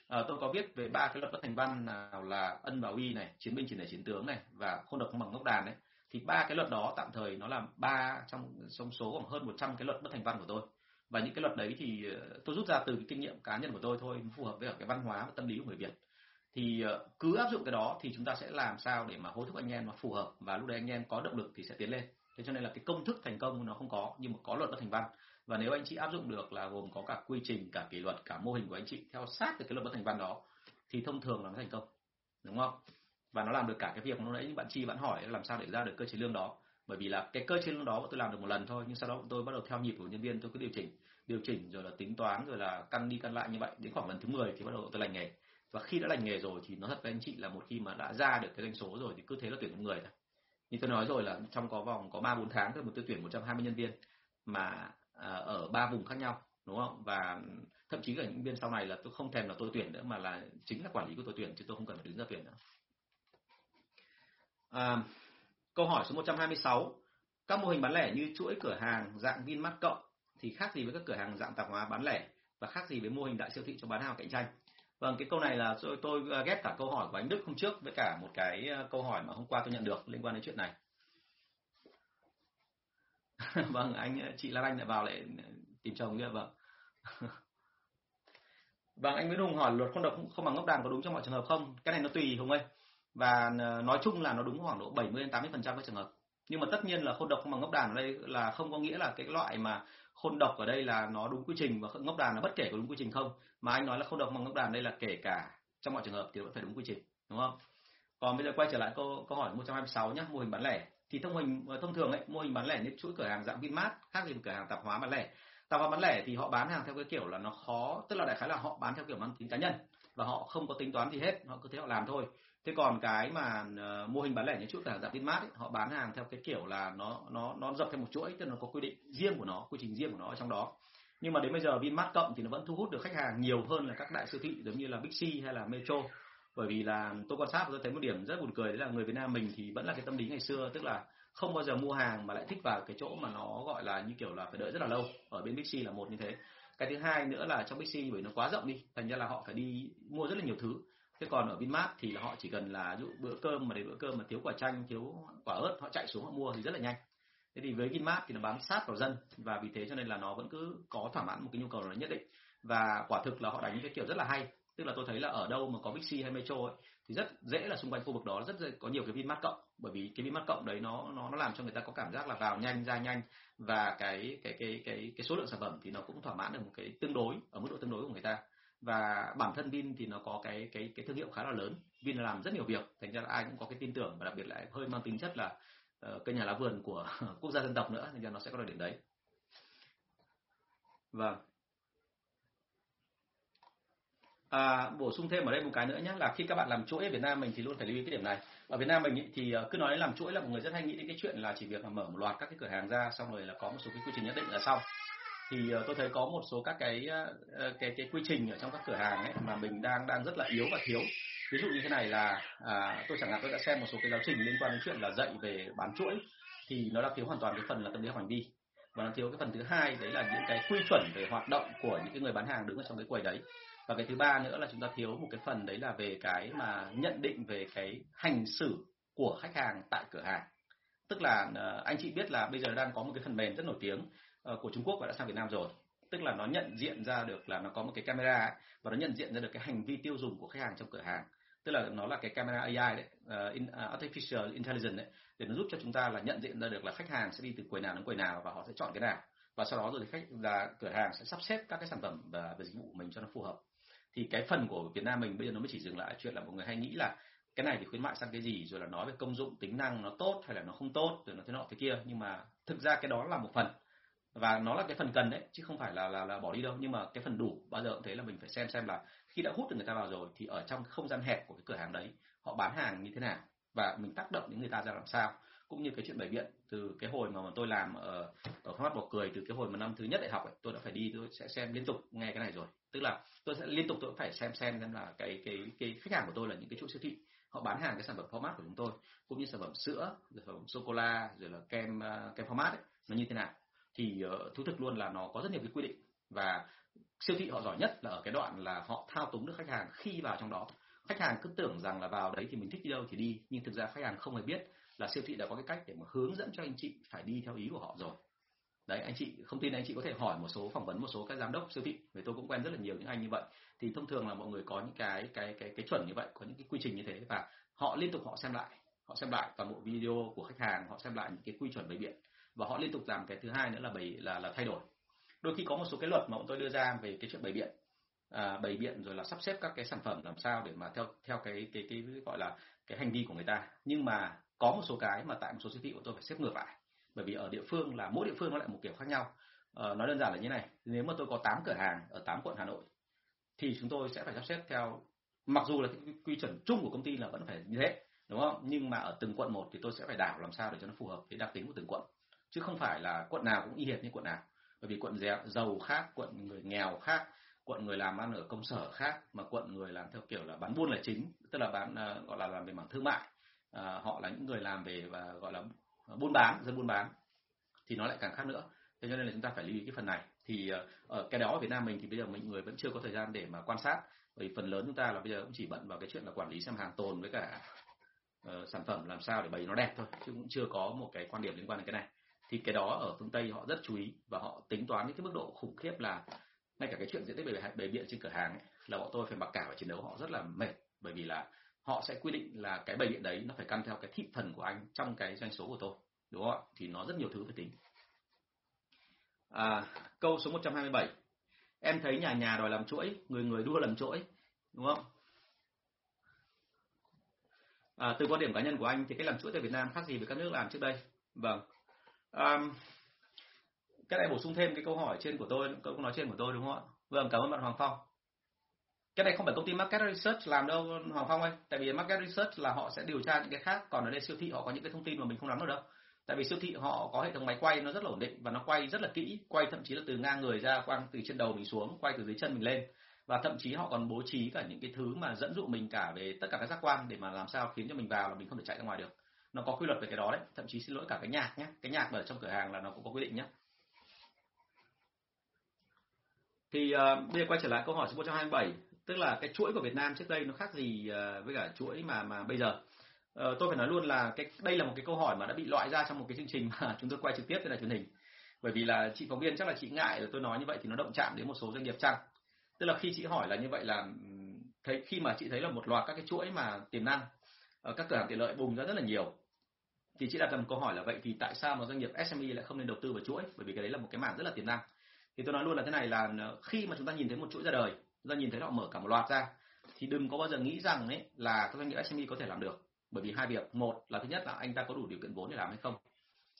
À, tôi có viết về ba cái luật bất thành văn nào là ân và uy này chiến binh chỉ để chiến tướng này và không độc bằng ngốc đàn đấy thì ba cái luật đó tạm thời nó là ba trong trong số khoảng hơn 100 cái luật bất thành văn của tôi. Và những cái luật đấy thì ờ, tôi rút ra từ cái kinh nghiệm cá nhân của tôi thôi phù hợp với cái văn hóa và tâm lý của người Việt. Thì ờ, cứ áp dụng cái đó thì chúng ta sẽ làm sao để mà hối thúc anh em nó phù hợp và lúc đấy anh em có động lực thì sẽ tiến lên thế cho nên là cái công thức thành công nó không có, nhưng mà có luật bất thành văn. Và nếu anh chị áp dụng được là gồm có cả quy trình, cả kỷ luật, cả mô hình của anh chị theo sát được cái luật bất thành văn đó, thì thông thường là nó thành công. Đúng không? Và nó làm được cả cái việc lúc nãy bạn chi, bạn hỏi làm sao để ra được cơ chế lương đó. Bởi vì là cái cơ chế lương đó tôi làm được một lần thôi, nhưng sau đó tôi bắt đầu theo nhịp của nhân viên, tôi cứ điều chỉnh điều chỉnh rồi là tính toán, rồi là căn đi căn lại như vậy. Đến khoảng lần thứ 10 thì bắt đầu tôi lành nghề. Và khi đã lành nghề rồi thì nó thật với anh chị là một khi mà đã ra được cái doanh số rồi thì cứ thế là tuyển người thôi như tôi nói rồi là trong có vòng có ba bốn tháng tôi một tôi tuyển 120 nhân viên mà à, ở ba vùng khác nhau đúng không? Và thậm chí cả những viên sau này là tôi không thèm là tôi tuyển nữa mà là chính là quản lý của tôi tuyển chứ tôi không cần phải đứng ra tuyển nữa. À, câu hỏi số 126 các mô hình bán lẻ như chuỗi cửa hàng dạng Vinmart cộng thì khác gì với các cửa hàng dạng tạp hóa bán lẻ? Và khác gì với mô hình đại siêu thị cho bán hàng cạnh tranh? Vâng cái câu này là tôi, tôi à, ghép cả câu hỏi của anh Đức hôm trước với cả một cái à, câu hỏi mà hôm qua tôi nhận được liên quan đến chuyện này. Vâng anh à, chị Lan Anh lại vào lại tìm chồng kia vâng. Vâng anh Nguyễn Hùng hỏi luật không độc không bằng ngốc đàn có đúng trong mọi trường hợp không? Cái này nó tùy Hùng ơi. Và nói chung là nó đúng khoảng độ 70 đến 80 phần trăm các trường hợp. Nhưng mà tất nhiên là khôn độc không bằng ngốc đàn ở đây là không có nghĩa là cái loại mà khôn độc ở đây là nó đúng quy trình và ngốc đàn là bất kể có đúng quy trình không. Mà anh nói là khôn độc bằng ngốc đàn đây là kể cả trong mọi trường hợp thì vẫn phải đúng quy trình, đúng không? Còn bây giờ quay trở lại câu câu hỏi 126 nhé mô hình bán lẻ. Thì thông hình ờ, thông thường ấy, mô hình bán lẻ như chuỗi cửa hàng dạng Vinmart khác gì cửa hàng tạp hóa bán lẻ. Tạp hóa bán lẻ thì họ bán hàng theo cái kiểu là nó khó, tức là đại khái là họ bán theo kiểu mang tính cá nhân và họ không có tính toán gì hết, họ cứ thế họ làm thôi thế còn cái mà uh, mô hình bán lẻ những chuỗi cửa hàng dạng Vinmart ấy, họ bán hàng theo cái kiểu là nó nó nó dập theo một chuỗi tức là nó có quy định riêng của nó quy trình riêng của nó ở trong đó. Nhưng mà đến bây giờ Vinmart cộng thì nó vẫn thu hút được khách hàng nhiều hơn là các đại siêu thị giống như là Big C hay là Metro. Bởi vì là tôi quan sát tôi thấy một điểm rất buồn cười đấy là người Việt Nam mình thì vẫn là cái tâm lý ngày xưa tức là không bao giờ mua hàng mà lại thích vào cái chỗ mà nó gọi là như kiểu là phải đợi rất là lâu ở bên Big C là một như thế. Cái thứ hai nữa là trong Big C bởi nó quá rộng đi thành ra là họ phải đi mua rất là nhiều thứ thế còn ở Vinmart thì là họ chỉ cần là dụ bữa cơm mà để bữa cơm mà thiếu quả chanh thiếu quả ớt họ chạy xuống họ mua thì rất là nhanh. Thế thì với Vinmart thì nó bám sát vào dân và vì thế cho nên là nó vẫn cứ có thỏa mãn một cái nhu cầu nó nhất định. Và quả thực là họ đánh cái kiểu rất là hay. Tức là tôi thấy là ở đâu mà có Bixi hay Metro ấy, thì rất dễ là xung quanh khu vực đó rất dễ có nhiều cái Vinmart cộng. Bởi vì cái Vinmart cộng đấy nó nó nó làm cho người ta có cảm giác là vào nhanh ra nhanh. Và cái cái cái cái cái số lượng sản phẩm thì nó cũng thỏa mãn được một cái tương đối ở mức độ tương đối của người ta và bản thân Vin thì nó có cái cái cái thương hiệu khá là lớn. Vin làm rất nhiều việc thành ra là ai cũng có cái tin tưởng và đặc biệt lại hơi mang tính chất là ờ, uh, cây nhà lá vườn của quốc gia dân tộc nữa thành ra nó sẽ có đặc điểm đấy. Và À, bổ sung thêm ở đây một cái nữa nhé là khi các bạn làm chuỗi ở Việt Nam mình thì luôn phải lưu ý cái điểm này. Ở Việt Nam mình ý, thì ờ, cứ nói đến làm chuỗi là mọi người rất hay nghĩ đến cái chuyện là chỉ việc là mở một loạt các cái cửa hàng ra xong rồi là có một số cái quy trình nhất định là xong thì uh, tôi thấy có một số các cái uh, cái cái quy trình ở trong các cửa hàng ấy mà mình đang đang rất là yếu và thiếu. Ví dụ như thế này là à, tôi chẳng hạn tôi đã xem một số cái giáo trình liên quan đến chuyện là dạy về bán chuỗi thì nó đã thiếu hoàn toàn cái phần là tâm lý học hành vi và nó thiếu cái phần thứ hai đấy là những cái quy chuẩn về hoạt động của những cái người bán hàng đứng ở trong cái quầy đấy. Và cái thứ ba nữa là chúng ta thiếu một cái phần đấy là về cái mà nhận định về cái hành xử của khách hàng tại cửa hàng. Tức là anh chị biết là bây giờ đang có một cái phần mềm rất nổi tiếng Ờ, của Trung Quốc và đã sang Việt Nam rồi. Tức là nó nhận diện ra được là nó có một cái camera ấy, và nó nhận diện ra được cái hành vi tiêu dùng của khách hàng trong cửa hàng. Tức là nó là cái camera AI đấy uh, in, uh, artificial intelligence đấy để nó giúp cho chúng ta là nhận diện ra được là khách hàng sẽ đi từ quầy nào đến quầy nào và họ sẽ chọn cái nào. Và sau đó rồi thì khách là cửa hàng sẽ sắp xếp các cái sản phẩm và, và dịch vụ của mình cho nó phù hợp. Thì cái phần của Việt Nam mình bây giờ nó mới chỉ dừng lại chuyện là mọi người hay nghĩ là cái này thì khuyến mại sang cái gì rồi là nói về công dụng tính năng nó tốt hay là nó không tốt rồi nó thế nọ thế kia. Nhưng mà thực ra cái đó là một phần và nó là cái phần cần đấy chứ không phải là là là bỏ đi đâu. Nhưng mà cái phần đủ bao giờ cũng thế là mình phải xem xem là khi đã hút được người ta vào rồi thì ở trong không gian hẹp của cái cửa hàng đấy họ bán hàng như thế nào và mình tác động đến người ta ra làm sao. Cũng như cái chuyện bày biện từ cái hồi mà tôi làm ở ở khoa bỏ cười từ cái hồi mà năm thứ nhất đại học ấy, tôi đã phải đi tôi sẽ xem liên tục nghe cái này rồi. Tức là tôi sẽ liên tục tôi phải xem xem xem là cái cái cái khách hàng của tôi là những cái chuỗi siêu thị. Họ bán hàng cái sản phẩm format của chúng tôi cũng như sản phẩm sữa rồi sản phẩm sô cô la rồi là kem à, kem format ấy, nó như thế nào thì uh, thú thực luôn là nó có rất nhiều cái quy định. Và siêu thị họ giỏi nhất là ở cái đoạn là họ thao túng được khách hàng khi vào trong đó. Khách hàng cứ tưởng rằng là vào đấy thì mình thích đi đâu thì đi nhưng thực ra khách hàng không hề biết là siêu thị đã có cái cách để mà hướng dẫn cho anh chị phải đi theo ý của họ rồi. Đấy anh chị không tin anh chị có thể hỏi một số phỏng vấn một số các giám đốc siêu thị vì tôi cũng quen rất là nhiều những anh như vậy. Thì thông thường là mọi người có những cái cái cái cái chuẩn như vậy có những cái quy trình như thế và họ liên tục họ xem lại họ xem lại toàn bộ video của khách hàng họ xem lại những cái quy chuẩn về biện và họ liên tục làm cái thứ hai nữa là bày là là thay đổi. Đôi khi có một số cái luật mà bọn tôi đưa ra về cái chuyện bày biện. À, bày biện rồi là sắp xếp các cái sản phẩm làm sao để mà theo theo cái cái cái, cái gọi là cái hành vi của người ta. Nhưng mà có một số cái mà tại một số siêu thị của tôi phải xếp ngược lại. Bởi vì ở địa phương là mỗi địa phương nó lại một kiểu khác nhau. À, nói đơn giản là như này. Nếu mà tôi có 8 cửa hàng ở 8 quận Hà Nội thì chúng tôi sẽ phải sắp xếp theo mặc dù là cái quy chuẩn chung của công ty là vẫn phải như thế đúng không? Nhưng mà ở từng quận một thì tôi sẽ phải đảo làm sao để cho nó phù hợp với đặc tính của từng quận chứ không phải là quận nào cũng y hệt như quận nào. Bởi vì quận giàu khác quận người nghèo khác quận người làm ăn ở công sở khác mà quận người làm theo kiểu là bán buôn là chính tức là bán ờ, gọi là làm về mảng thương mại. À, họ là những người làm về và gọi là buôn bán dân buôn bán. Thì nó lại càng khác nữa. Thế cho nên là chúng ta phải lưu ý cái phần này. Thì ở cái đó ở Việt Nam mình thì bây giờ mình người vẫn chưa có thời gian để mà quan sát. Bởi vì phần lớn chúng ta là bây giờ cũng chỉ bận vào cái chuyện là quản lý xem hàng tồn với cả uh, sản phẩm làm sao để bày nó đẹp thôi chứ cũng chưa có một cái quan điểm liên quan đến cái này thì cái đó ở phương Tây họ rất chú ý và họ tính toán những cái mức độ khủng khiếp là ngay cả cái chuyện diện tích bề, bề biện trên cửa hàng ấy, là bọn tôi phải mặc cả và chiến đấu họ rất là mệt. Bởi vì là họ sẽ quy định là cái bề biện đấy nó phải căn theo cái thị phần của anh trong cái doanh số của tôi đúng không ạ? Thì nó rất nhiều thứ phải tính. À, câu số 127 em thấy nhà nhà đòi làm chuỗi người người đua làm chuỗi đúng không? À, từ quan điểm cá nhân của anh thì cái làm chuỗi tại Việt Nam khác gì với các nước làm trước đây? Vâng um, cái này bổ sung thêm cái câu hỏi trên của tôi câu nói trên của tôi đúng không ạ? Vâng cảm ơn bạn Hoàng Phong. Cái này không phải công ty market research làm đâu Hoàng Phong ơi. Tại vì market research là họ sẽ điều tra những cái khác còn ở đây siêu thị họ có những cái thông tin mà mình không nắm được đâu. Tại vì siêu thị họ có hệ thống máy quay nó rất là ổn định và nó quay rất là kỹ quay thậm chí là từ ngang người ra quang từ trên đầu mình xuống quay từ dưới chân mình lên. Và thậm chí họ còn bố trí cả những cái thứ mà dẫn dụ mình cả về tất cả các giác quan để mà làm sao khiến cho mình vào là mình không thể chạy ra ngoài được nó có quy luật về cái đó đấy thậm chí xin lỗi cả cái nhạc nhé cái nhạc ở trong cửa hàng là nó cũng có quy định nhé thì uh, bây giờ quay trở lại câu hỏi số 127 tức là cái chuỗi của Việt Nam trước đây nó khác gì uh, với cả chuỗi mà mà bây giờ? Uh, tôi phải nói luôn là cái đây là một cái câu hỏi mà đã bị loại ra trong một cái chương trình mà chúng tôi quay trực tiếp trên đài truyền hình. Bởi vì là chị phóng viên chắc là chị ngại là tôi nói như vậy thì nó động chạm đến một số doanh nghiệp chăng? Tức là khi chị hỏi là như vậy là thấy khi mà chị thấy là một loạt các cái chuỗi mà tiềm năng ở các cửa hàng tiện lợi bùng ra rất là nhiều thì chị đặt ra một câu hỏi là vậy thì tại sao mà doanh nghiệp SME lại không nên đầu tư vào chuỗi? Bởi vì cái đấy là một cái mảng rất là tiềm năng. Thì tôi nói luôn là thế này là ờ, khi mà chúng ta nhìn thấy một chuỗi ra đời chúng ta nhìn thấy họ mở cả một loạt ra thì đừng có bao giờ nghĩ rằng ấy là các doanh nghiệp SME có thể làm được. Bởi vì hai việc một là thứ nhất là anh ta có đủ điều kiện vốn để làm hay không.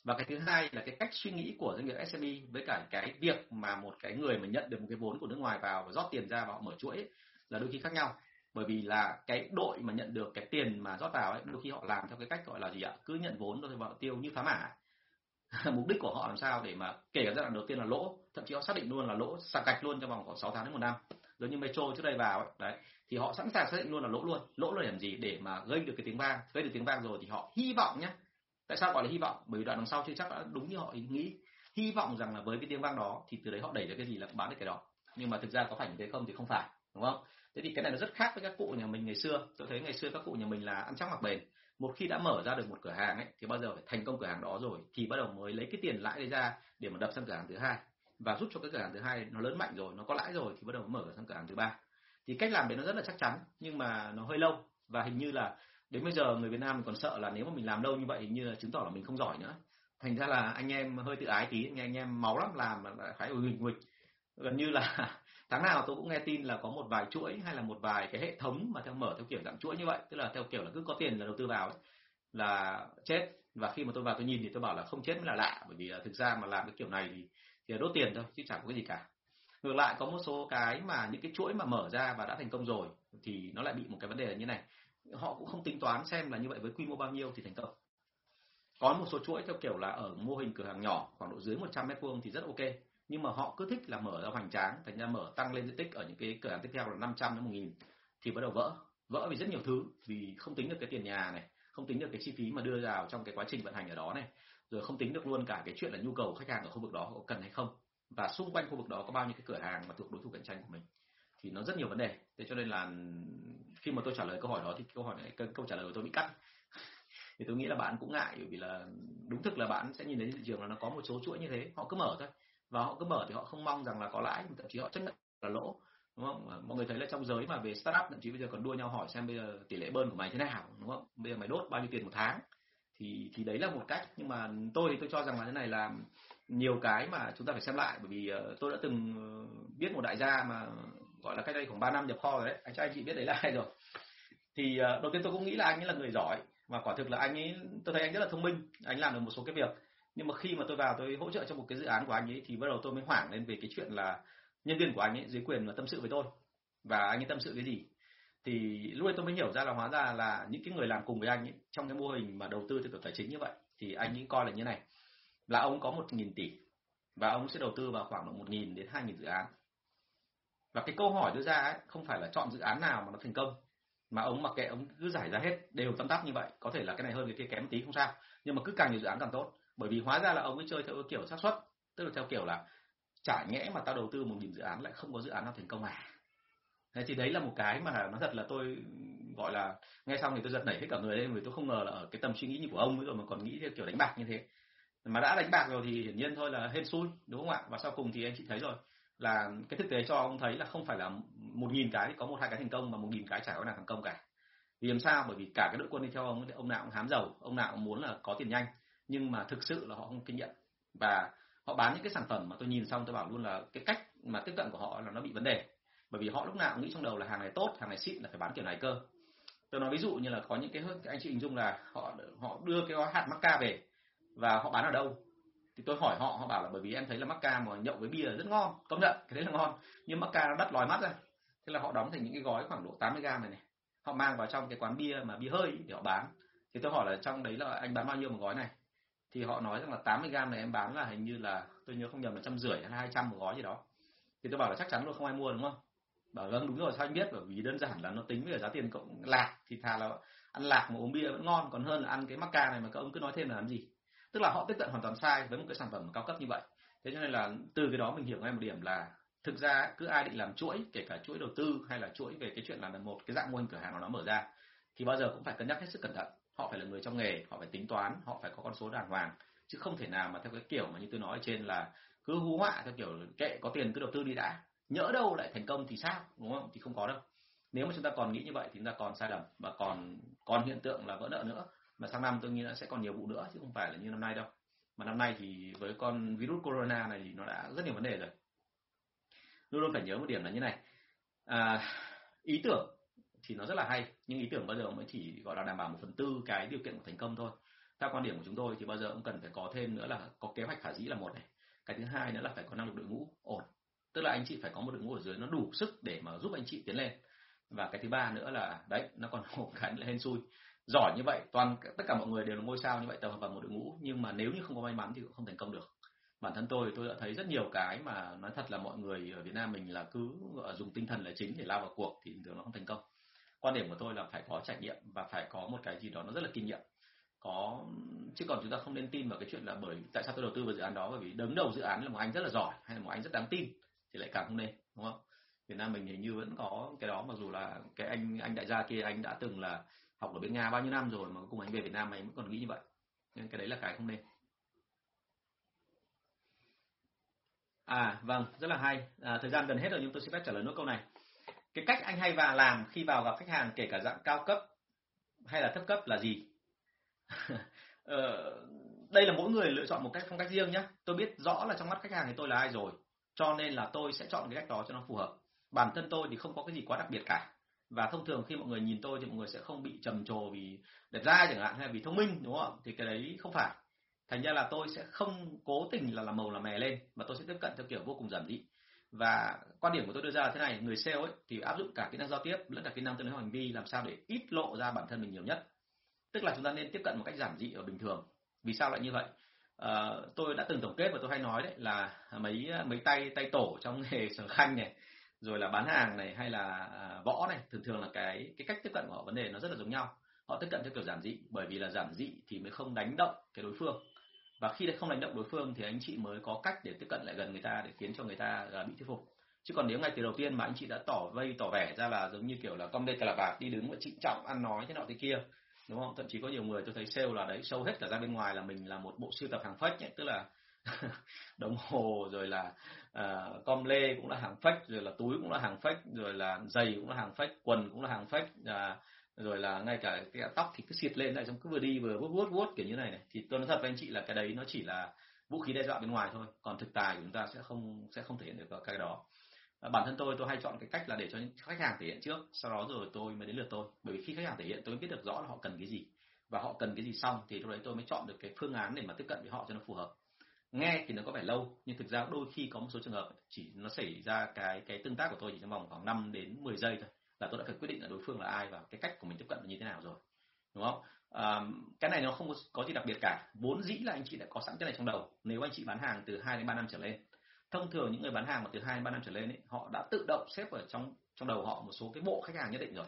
Và cái thứ hai là cái cách suy nghĩ của doanh nghiệp SME với cả cái việc mà một cái người mà nhận được một cái vốn của nước ngoài vào và rót tiền ra và họ mở chuỗi ấy, là đôi khi khác nhau bởi vì là cái đội mà nhận được cái tiền mà rót vào ấy, đôi khi họ làm theo cái cách gọi là gì ạ? Cứ nhận vốn rồi vào tiêu như phá mã. Mục đích của họ làm sao để mà kể cả giai đoạn đầu tiên là lỗ, thậm chí họ xác định luôn là lỗ sạc gạch luôn trong vòng khoảng 6 tháng đến một năm. Giống như metro trước đây vào ấy, đấy, thì họ sẵn sàng xác định luôn là lỗ luôn. Lỗ là làm gì để mà gây được cái tiếng vang? Gây được tiếng vang rồi thì họ hy vọng nhé tại sao gọi là hy vọng? Bởi vì đoạn đằng sau chưa chắc đã đúng như họ nghĩ. Hy vọng rằng là với cái tiếng vang đó thì từ đấy họ đẩy được cái gì là bán được cái đó. Nhưng mà thực ra có phải như thế không thì không phải đúng không? Thế thì cái này nó rất khác với các cụ nhà mình ngày xưa. Tôi thấy ngày xưa các cụ nhà mình là ăn chắc mặc bền. Một khi đã mở ra được một cửa hàng ấy, thì bao giờ phải thành công cửa hàng đó rồi, thì bắt đầu mới lấy cái tiền lãi đấy ra để mà đập sang cửa hàng thứ hai. Và giúp cho cái cửa hàng thứ hai nó lớn mạnh rồi, nó có lãi rồi, thì bắt đầu mở sang cửa hàng thứ ba. Thì cách làm đấy nó rất là chắc chắn, nhưng mà nó hơi lâu. Và hình như là đến bây giờ người Việt Nam còn sợ là nếu mà mình làm lâu như vậy, hình như là chứng tỏ là mình không giỏi nữa. Thành ra là anh em hơi tự ái tí anh em máu lắm, làm mà phải huỳnh huỳnh. Gần như là tháng nào tôi cũng nghe tin là có một vài chuỗi hay là một vài cái hệ thống mà theo mở theo kiểu dạng chuỗi như vậy. Tức là theo kiểu là cứ có tiền là đầu tư vào ấy, là chết. Và khi mà tôi vào tôi nhìn thì tôi bảo là không chết mới là lạ. Bởi vì thực ra mà làm cái kiểu này thì thì là đốt tiền thôi chứ chẳng có cái gì cả. Ngược lại có một số cái mà những cái chuỗi mà mở ra và đã thành công rồi thì nó lại bị một cái vấn đề là như này. Họ cũng không tính toán xem là như vậy với quy mô bao nhiêu thì thành công. Có một số chuỗi theo kiểu là ở mô hình cửa hàng nhỏ khoảng độ dưới 100 mét vuông thì rất ok nhưng mà họ cứ thích là mở ra hoành tráng, thành ra mở tăng lên diện tích ở những cái cửa hàng tiếp theo là 500 đến 1000 thì bắt đầu vỡ. Vỡ vì rất nhiều thứ, vì không tính được cái tiền nhà này, không tính được cái chi phí mà đưa vào trong cái quá trình vận hành ở đó này, rồi không tính được luôn cả cái chuyện là nhu cầu khách hàng ở khu vực đó có cần hay không. Và xung quanh khu vực đó có bao nhiêu cái cửa hàng mà thuộc đối thủ cạnh tranh của mình. Thì nó rất nhiều vấn đề. Thế cho nên là khi mà tôi trả lời câu hỏi đó thì câu hỏi này câu trả lời của tôi bị cắt. Thì tôi nghĩ là bạn cũng ngại, bởi vì là đúng thực là bạn sẽ nhìn thấy thị trường là nó có một số chuỗi như thế. Họ cứ mở thôi và họ cứ mở thì họ không mong rằng là có lãi thậm chí họ chấp nhận là lỗ đúng không? Mọi người thấy là trong giới mà về startup thậm chí bây giờ còn đua nhau hỏi xem bây giờ tỷ lệ bơn của mày thế nào đúng không? Bây giờ mày đốt bao nhiêu tiền một tháng? Thì thì đấy là một cách. Nhưng mà tôi thì tôi cho rằng là thế này là nhiều cái mà chúng ta phải xem lại. Bởi vì uh, tôi đã từng ờ, biết một đại gia mà gọi là cách đây khoảng 3 năm nhập kho rồi đấy. Anh cho anh chị biết đấy là ai rồi. Thì uh, đầu tiên tôi cũng nghĩ là anh ấy là người giỏi. Và quả thực là anh ấy tôi thấy anh rất là thông minh. Anh làm được một số cái việc nhưng mà khi mà tôi vào tôi hỗ trợ cho một cái dự án của anh ấy thì bắt đầu tôi mới hoảng lên về cái chuyện là nhân viên của anh ấy dưới quyền mà tâm sự với tôi. Và anh ấy tâm sự cái gì? Thì lúc ấy tôi mới hiểu ra là hóa ra là những cái người làm cùng với anh ấy trong cái mô hình mà đầu tư theo kiểu tài chính như vậy thì anh ấy coi là như này. Là ông có một nghìn tỷ và ông sẽ đầu tư vào khoảng một nghìn đến hai nghìn dự án. Và cái câu hỏi đưa ra ấy, không phải là chọn dự án nào mà nó thành công mà ông mặc kệ ông cứ giải ra hết đều tâm tắc như vậy. Có thể là cái này hơn cái kia kém một tí không sao. Nhưng mà cứ càng nhiều dự án càng tốt bởi vì hóa ra là ông ấy chơi theo kiểu xác suất, tức là theo kiểu là chả nhẽ mà tao đầu tư một nghìn dự án lại không có dự án nào thành công à? Thế thì đấy là một cái mà nói thật là tôi gọi là nghe xong thì tôi giật nảy hết cả người lên vì tôi không ngờ là ở cái tầm suy nghĩ như của ông ấy rồi mà còn nghĩ theo kiểu đánh bạc như thế. Mà đã đánh bạc rồi thì hiển nhiên thôi là hên xui, đúng không ạ? Và sau cùng thì anh chị thấy rồi, là cái thực tế cho ông thấy là không phải là một nghìn cái có một hai cái thành công mà một nghìn cái chả có nào thành công cả. Vì làm sao? Bởi vì cả cái đội quân đi theo ông ông nào cũng hám giàu, ông nào cũng muốn là có tiền nhanh nhưng mà thực sự là họ không kinh nghiệm và họ bán những cái sản phẩm mà tôi nhìn xong tôi bảo luôn là cái cách mà tiếp cận của họ là nó bị vấn đề. Bởi vì họ lúc nào cũng nghĩ trong đầu là hàng này tốt, hàng này xịn là phải bán kiểu này cơ. Tôi nói ví dụ như là có những cái anh chị hình dung là họ họ đưa cái hạt macca về và họ bán ở đâu? Thì tôi hỏi họ họ bảo là bởi vì em thấy là macca mà nhậu với bia rất ngon. Công nhận, cái đấy là ngon. Nhưng macca nó đắt lòi mắt ra. Thế là họ đóng thành những cái gói khoảng độ 80 gram này này. Họ mang vào trong cái quán bia mà bia hơi để họ bán. Thì tôi hỏi là trong đấy là anh bán bao nhiêu một gói này? Thì họ nói rằng là 80 gram này em bán là hình như là, tôi nhớ không nhầm là trăm rưỡi hay hai trăm một gói gì đó. Thì tôi bảo là chắc chắn luôn, không ai mua, đúng không? Bảo vâng đúng rồi, sao anh biết? Bởi vì đơn giản là nó tính với giá tiền cộng lạc, thì thà là ăn lạc mà uống bia vẫn ngon, còn hơn là ăn cái macca này mà các ông cứ nói thêm là làm gì? Tức là họ tiếp cận hoàn toàn sai với một cái sản phẩm cao cấp như vậy. Thế cho nên là từ cái đó mình hiểu ngay một điểm là thực ra cứ ai định làm chuỗi, kể cả chuỗi đầu tư hay là chuỗi về cái chuyện là một cái dạng mô hình cửa hàng nào đó mở ra, thì bao giờ cũng phải cân nhắc hết sức cẩn thận họ phải là người trong nghề họ phải tính toán họ phải có con số đàng hoàng. Chứ không thể nào mà theo cái kiểu mà như tôi nói ở trên là cứ hú họa theo kiểu kệ có tiền cứ đầu tư đi đã. Nhỡ đâu lại thành công thì sao đúng không? Thì không có đâu. Nếu mà chúng ta còn nghĩ như vậy thì chúng ta còn sai lầm và còn còn hiện tượng là vỡ nợ nữa. Mà sang năm tôi nghĩ là sẽ còn nhiều vụ nữa chứ không phải là như năm nay đâu. Mà năm nay thì với con virus corona này thì nó đã rất nhiều vấn đề rồi. Luôn luôn phải nhớ một điểm là như này. À, ý tưởng thì nó rất là hay. Nhưng ý tưởng bao giờ mới chỉ gọi là đảm bảo một phần tư cái điều kiện của thành công thôi. Theo quan điểm của chúng tôi thì bao giờ cũng cần phải có thêm nữa là có kế hoạch khả dĩ là một này. Cái thứ hai nữa là phải có năng lực đội ngũ ổn. Tức là anh chị phải có một đội ngũ ở dưới nó đủ sức để mà giúp anh chị tiến lên. Và cái thứ ba nữa là, đấy, nó còn một cái là hên xui. Giỏi như vậy, toàn tất cả mọi người đều là ngôi sao như vậy, tập hợp vào một đội ngũ. Nhưng mà nếu như không có may mắn thì cũng không thành công được. Bản thân tôi tôi đã thấy rất nhiều cái mà nói thật là mọi người ở Việt Nam mình là cứ dùng tinh thần là chính để lao vào cuộc thì thường nó không thành công quan điểm của tôi là phải có trải nghiệm và phải có một cái gì đó nó rất là kinh nghiệm. Có chứ còn chúng ta không nên tin vào cái chuyện là bởi tại sao tôi đầu tư vào dự án đó bởi vì đứng đầu dự án là một anh rất là giỏi hay là một anh rất đáng tin thì lại càng không nên đúng không? Việt Nam mình hình như vẫn có cái đó mặc dù là cái anh anh đại gia kia anh đã từng là học ở bên Nga bao nhiêu năm rồi mà cùng anh về Việt Nam anh vẫn còn nghĩ như vậy. Nên cái đấy là cái không nên. À vâng rất là hay. À, thời gian gần hết rồi nhưng tôi xin phép trả lời nốt câu này cái cách anh hay và làm khi vào gặp khách hàng kể cả dạng cao cấp hay là thấp cấp là gì? Ờ, đây là mỗi người lựa chọn một cách phong cách riêng nhé tôi biết rõ là trong mắt khách hàng thì tôi là ai rồi cho nên là tôi sẽ chọn cái cách đó cho nó phù hợp. Bản thân tôi thì không có cái gì quá đặc biệt cả. Và thông thường khi mọi người nhìn tôi thì mọi người sẽ không bị trầm trồ vì đẹp da chẳng hạn hay là vì thông minh đúng không? Thì cái đấy không phải. Thành ra là tôi sẽ không cố tình là làm màu làm mè lên mà tôi sẽ tiếp cận theo kiểu vô cùng giản dị và quan điểm của tôi đưa ra là thế này người sale ấy thì áp dụng cả kỹ năng giao tiếp lẫn cả kỹ năng tư vấn hành vi làm sao để ít lộ ra bản thân mình nhiều nhất. Tức là chúng ta nên tiếp cận một cách giản dị ở bình thường. Vì sao lại như vậy? À, tôi đã từng tổng kết và tôi hay nói đấy là mấy mấy tay tay tổ trong nghề sở khanh này rồi là bán hàng này hay là à, võ này thường thường là cái cái cách tiếp cận của họ vấn đề nó rất là giống nhau. Họ tiếp cận theo kiểu giản dị bởi vì là giản dị thì mới không đánh động cái đối phương và khi không đánh động đối phương thì anh chị mới có cách để tiếp cận lại gần người ta để khiến cho người ta à, bị thuyết phục. Chứ còn nếu ngay từ đầu tiên mà anh chị đã tỏ vây tỏ vẻ ra là giống như kiểu là con đây là bạc đi đứng và trịnh trọng ăn nói thế nọ thế kia đúng không? Thậm chí có nhiều người tôi thấy sale là đấy sâu hết cả ra bên ngoài là mình là một bộ sưu tập hàng phách ấy, tức là đồng hồ rồi là uh, com lê cũng là hàng phách rồi là túi cũng là hàng phách rồi là giày cũng là hàng phách quần cũng là hàng phách uh, à, rồi là ngay cả cái tóc thì cứ xịt lên lại xong cứ vừa đi vừa vuốt vuốt vuốt kiểu như này này. Thì tôi nói thật với anh chị là cái đấy nó chỉ là vũ khí đe dọa bên ngoài thôi. Còn thực tài của chúng ta sẽ không sẽ không thể hiện được cái đó. À, bản thân tôi tôi hay chọn cái cách là để cho khách hàng thể hiện trước, sau đó rồi tôi mới đến lượt tôi. Bởi vì khi khách hàng thể hiện, tôi biết được rõ là họ cần cái gì. Và họ cần cái gì xong thì lúc đấy tôi mới chọn được cái phương án để mà tiếp cận với họ cho nó phù hợp. Nghe thì nó có vẻ lâu, nhưng thực ra đôi khi có một số trường hợp chỉ nó xảy ra cái cái tương tác của tôi chỉ trong vòng khoảng 5 đến 10 giây thôi là tôi đã phải quyết định là đối phương là ai và cái cách của mình tiếp cận là như thế nào rồi đúng không? À, cái này nó không có, có gì đặc biệt cả. Vốn dĩ là anh chị đã có sẵn cái này trong đầu. Nếu anh chị bán hàng từ 2 đến 3 năm trở lên thông thường những người bán hàng mà từ 2 đến 3 năm trở lên ấy, họ đã tự động xếp ở trong trong đầu họ một số cái bộ khách hàng nhất định rồi.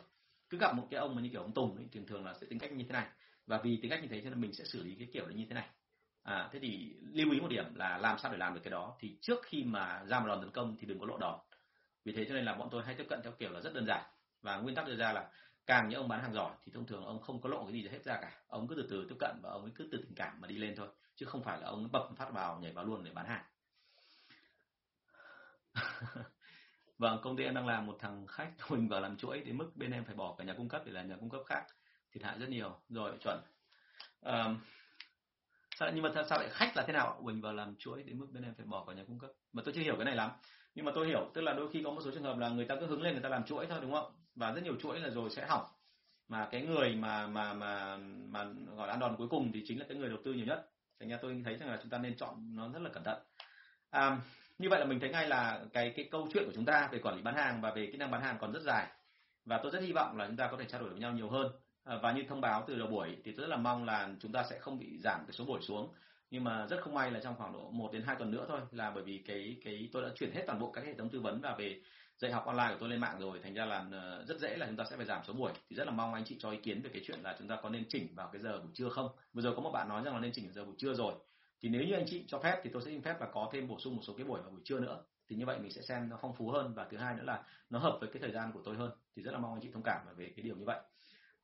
Cứ gặp một cái ông mà như kiểu ông Tùng ấy, thường thường là sẽ tính cách như thế này. Và vì tính cách như thế cho nên mình sẽ xử lý cái kiểu như thế này. À, thế thì lưu ý một điểm là làm sao để làm được cái đó. Thì trước khi mà ra một đòn tấn công thì đừng có lộ đòn. Vì thế cho nên là bọn tôi hay tiếp cận theo kiểu là rất đơn giản và nguyên tắc đưa ra là càng những ông bán hàng giỏi thì thông thường ông không có lộ cái gì hết ra cả. Ông cứ từ từ tiếp cận và ông ấy cứ từ tình cảm mà đi lên thôi chứ không phải là ông bập phát vào nhảy vào luôn để bán hàng. Vâng công ty em đang làm một thằng khách mình vào làm chuỗi đến mức bên em phải bỏ cả nhà cung cấp để là nhà cung cấp khác thiệt hại rất nhiều. Rồi chuẩn. Um, sao nhưng mà sao lại khách là thế nào mình vào làm chuỗi đến mức bên em phải bỏ cả nhà cung cấp. Mà tôi chưa hiểu cái này lắm. Nhưng mà tôi hiểu tức là đôi khi có một số trường hợp là người ta cứ hứng lên người ta làm chuỗi thôi đúng không? Và rất nhiều chuỗi là rồi sẽ hỏng. Mà cái người mà mà mà mà gọi là ăn đòn cuối cùng thì chính là cái người đầu tư nhiều nhất. Thành ra tôi thấy rằng là chúng ta nên chọn nó rất là cẩn thận. À, như vậy là mình thấy ngay là cái cái câu chuyện của chúng ta về quản lý bán hàng và về kỹ năng bán hàng còn rất dài. Và tôi rất hy vọng là chúng ta có thể trao đổi với nhau nhiều hơn. À, và như thông báo từ đầu buổi thì tôi rất là mong là chúng ta sẽ không bị giảm cái số buổi xuống. Nhưng mà rất không may là trong khoảng độ 1 đến 2 tuần nữa thôi là bởi vì cái cái tôi đã chuyển hết toàn bộ các hệ thống tư vấn và về dạy học online của tôi lên mạng rồi. Thành ra là ờ, rất dễ là chúng ta sẽ phải giảm số buổi. Thì rất là mong anh chị cho ý kiến về cái chuyện là chúng ta có nên chỉnh vào cái giờ buổi trưa không? Vừa rồi có một bạn nói rằng là nên chỉnh giờ buổi trưa rồi. Thì nếu như anh chị cho phép thì tôi sẽ xin phép là có thêm bổ sung một số cái buổi vào buổi trưa nữa. Thì như vậy mình sẽ xem nó phong phú hơn. Và thứ hai nữa là nó hợp với cái thời gian của tôi hơn. Thì rất là mong anh chị thông cảm về cái điều như vậy.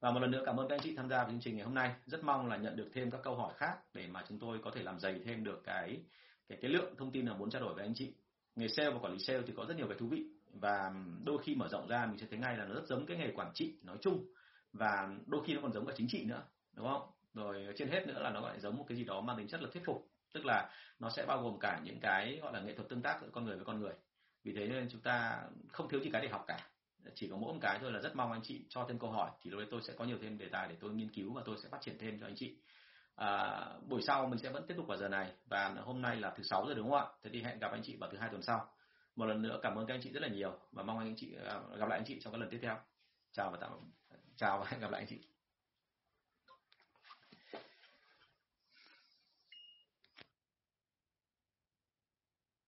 Và một lần nữa cảm ơn các anh chị tham gia vào chương trình ngày hôm nay. Rất mong là nhận được thêm các câu hỏi khác để mà chúng tôi có thể làm dày thêm được cái cái cái lượng thông tin là muốn trao đổi với anh chị. Nghề sale và quản lý sale thì có rất nhiều cái thú vị và đôi khi mở rộng ra mình sẽ thấy ngay là nó rất giống cái nghề quản trị nói chung. Và đôi khi nó còn giống cả chính trị nữa đúng không? Rồi trên hết nữa là nó lại giống một cái gì đó mang tính chất là thuyết phục. Tức là nó sẽ bao gồm cả những cái gọi là nghệ thuật tương tác giữa con người với con người. Vì thế nên chúng ta không thiếu gì cái để học cả. Chỉ có mỗi một cái thôi là rất mong anh chị cho thêm câu hỏi thì lúc đấy tôi sẽ có nhiều thêm đề tài để tôi nghiên cứu và tôi sẽ phát triển thêm cho anh chị. À, buổi sau mình sẽ vẫn tiếp tục vào giờ này. Và hôm nay là thứ sáu rồi đúng không ạ? Thế thì hẹn gặp anh chị vào thứ hai tuần sau một lần nữa cảm ơn các anh chị rất là nhiều và mong anh chị à, gặp lại anh chị trong các lần tiếp theo. Chào và tạm, chào và hẹn gặp lại anh chị.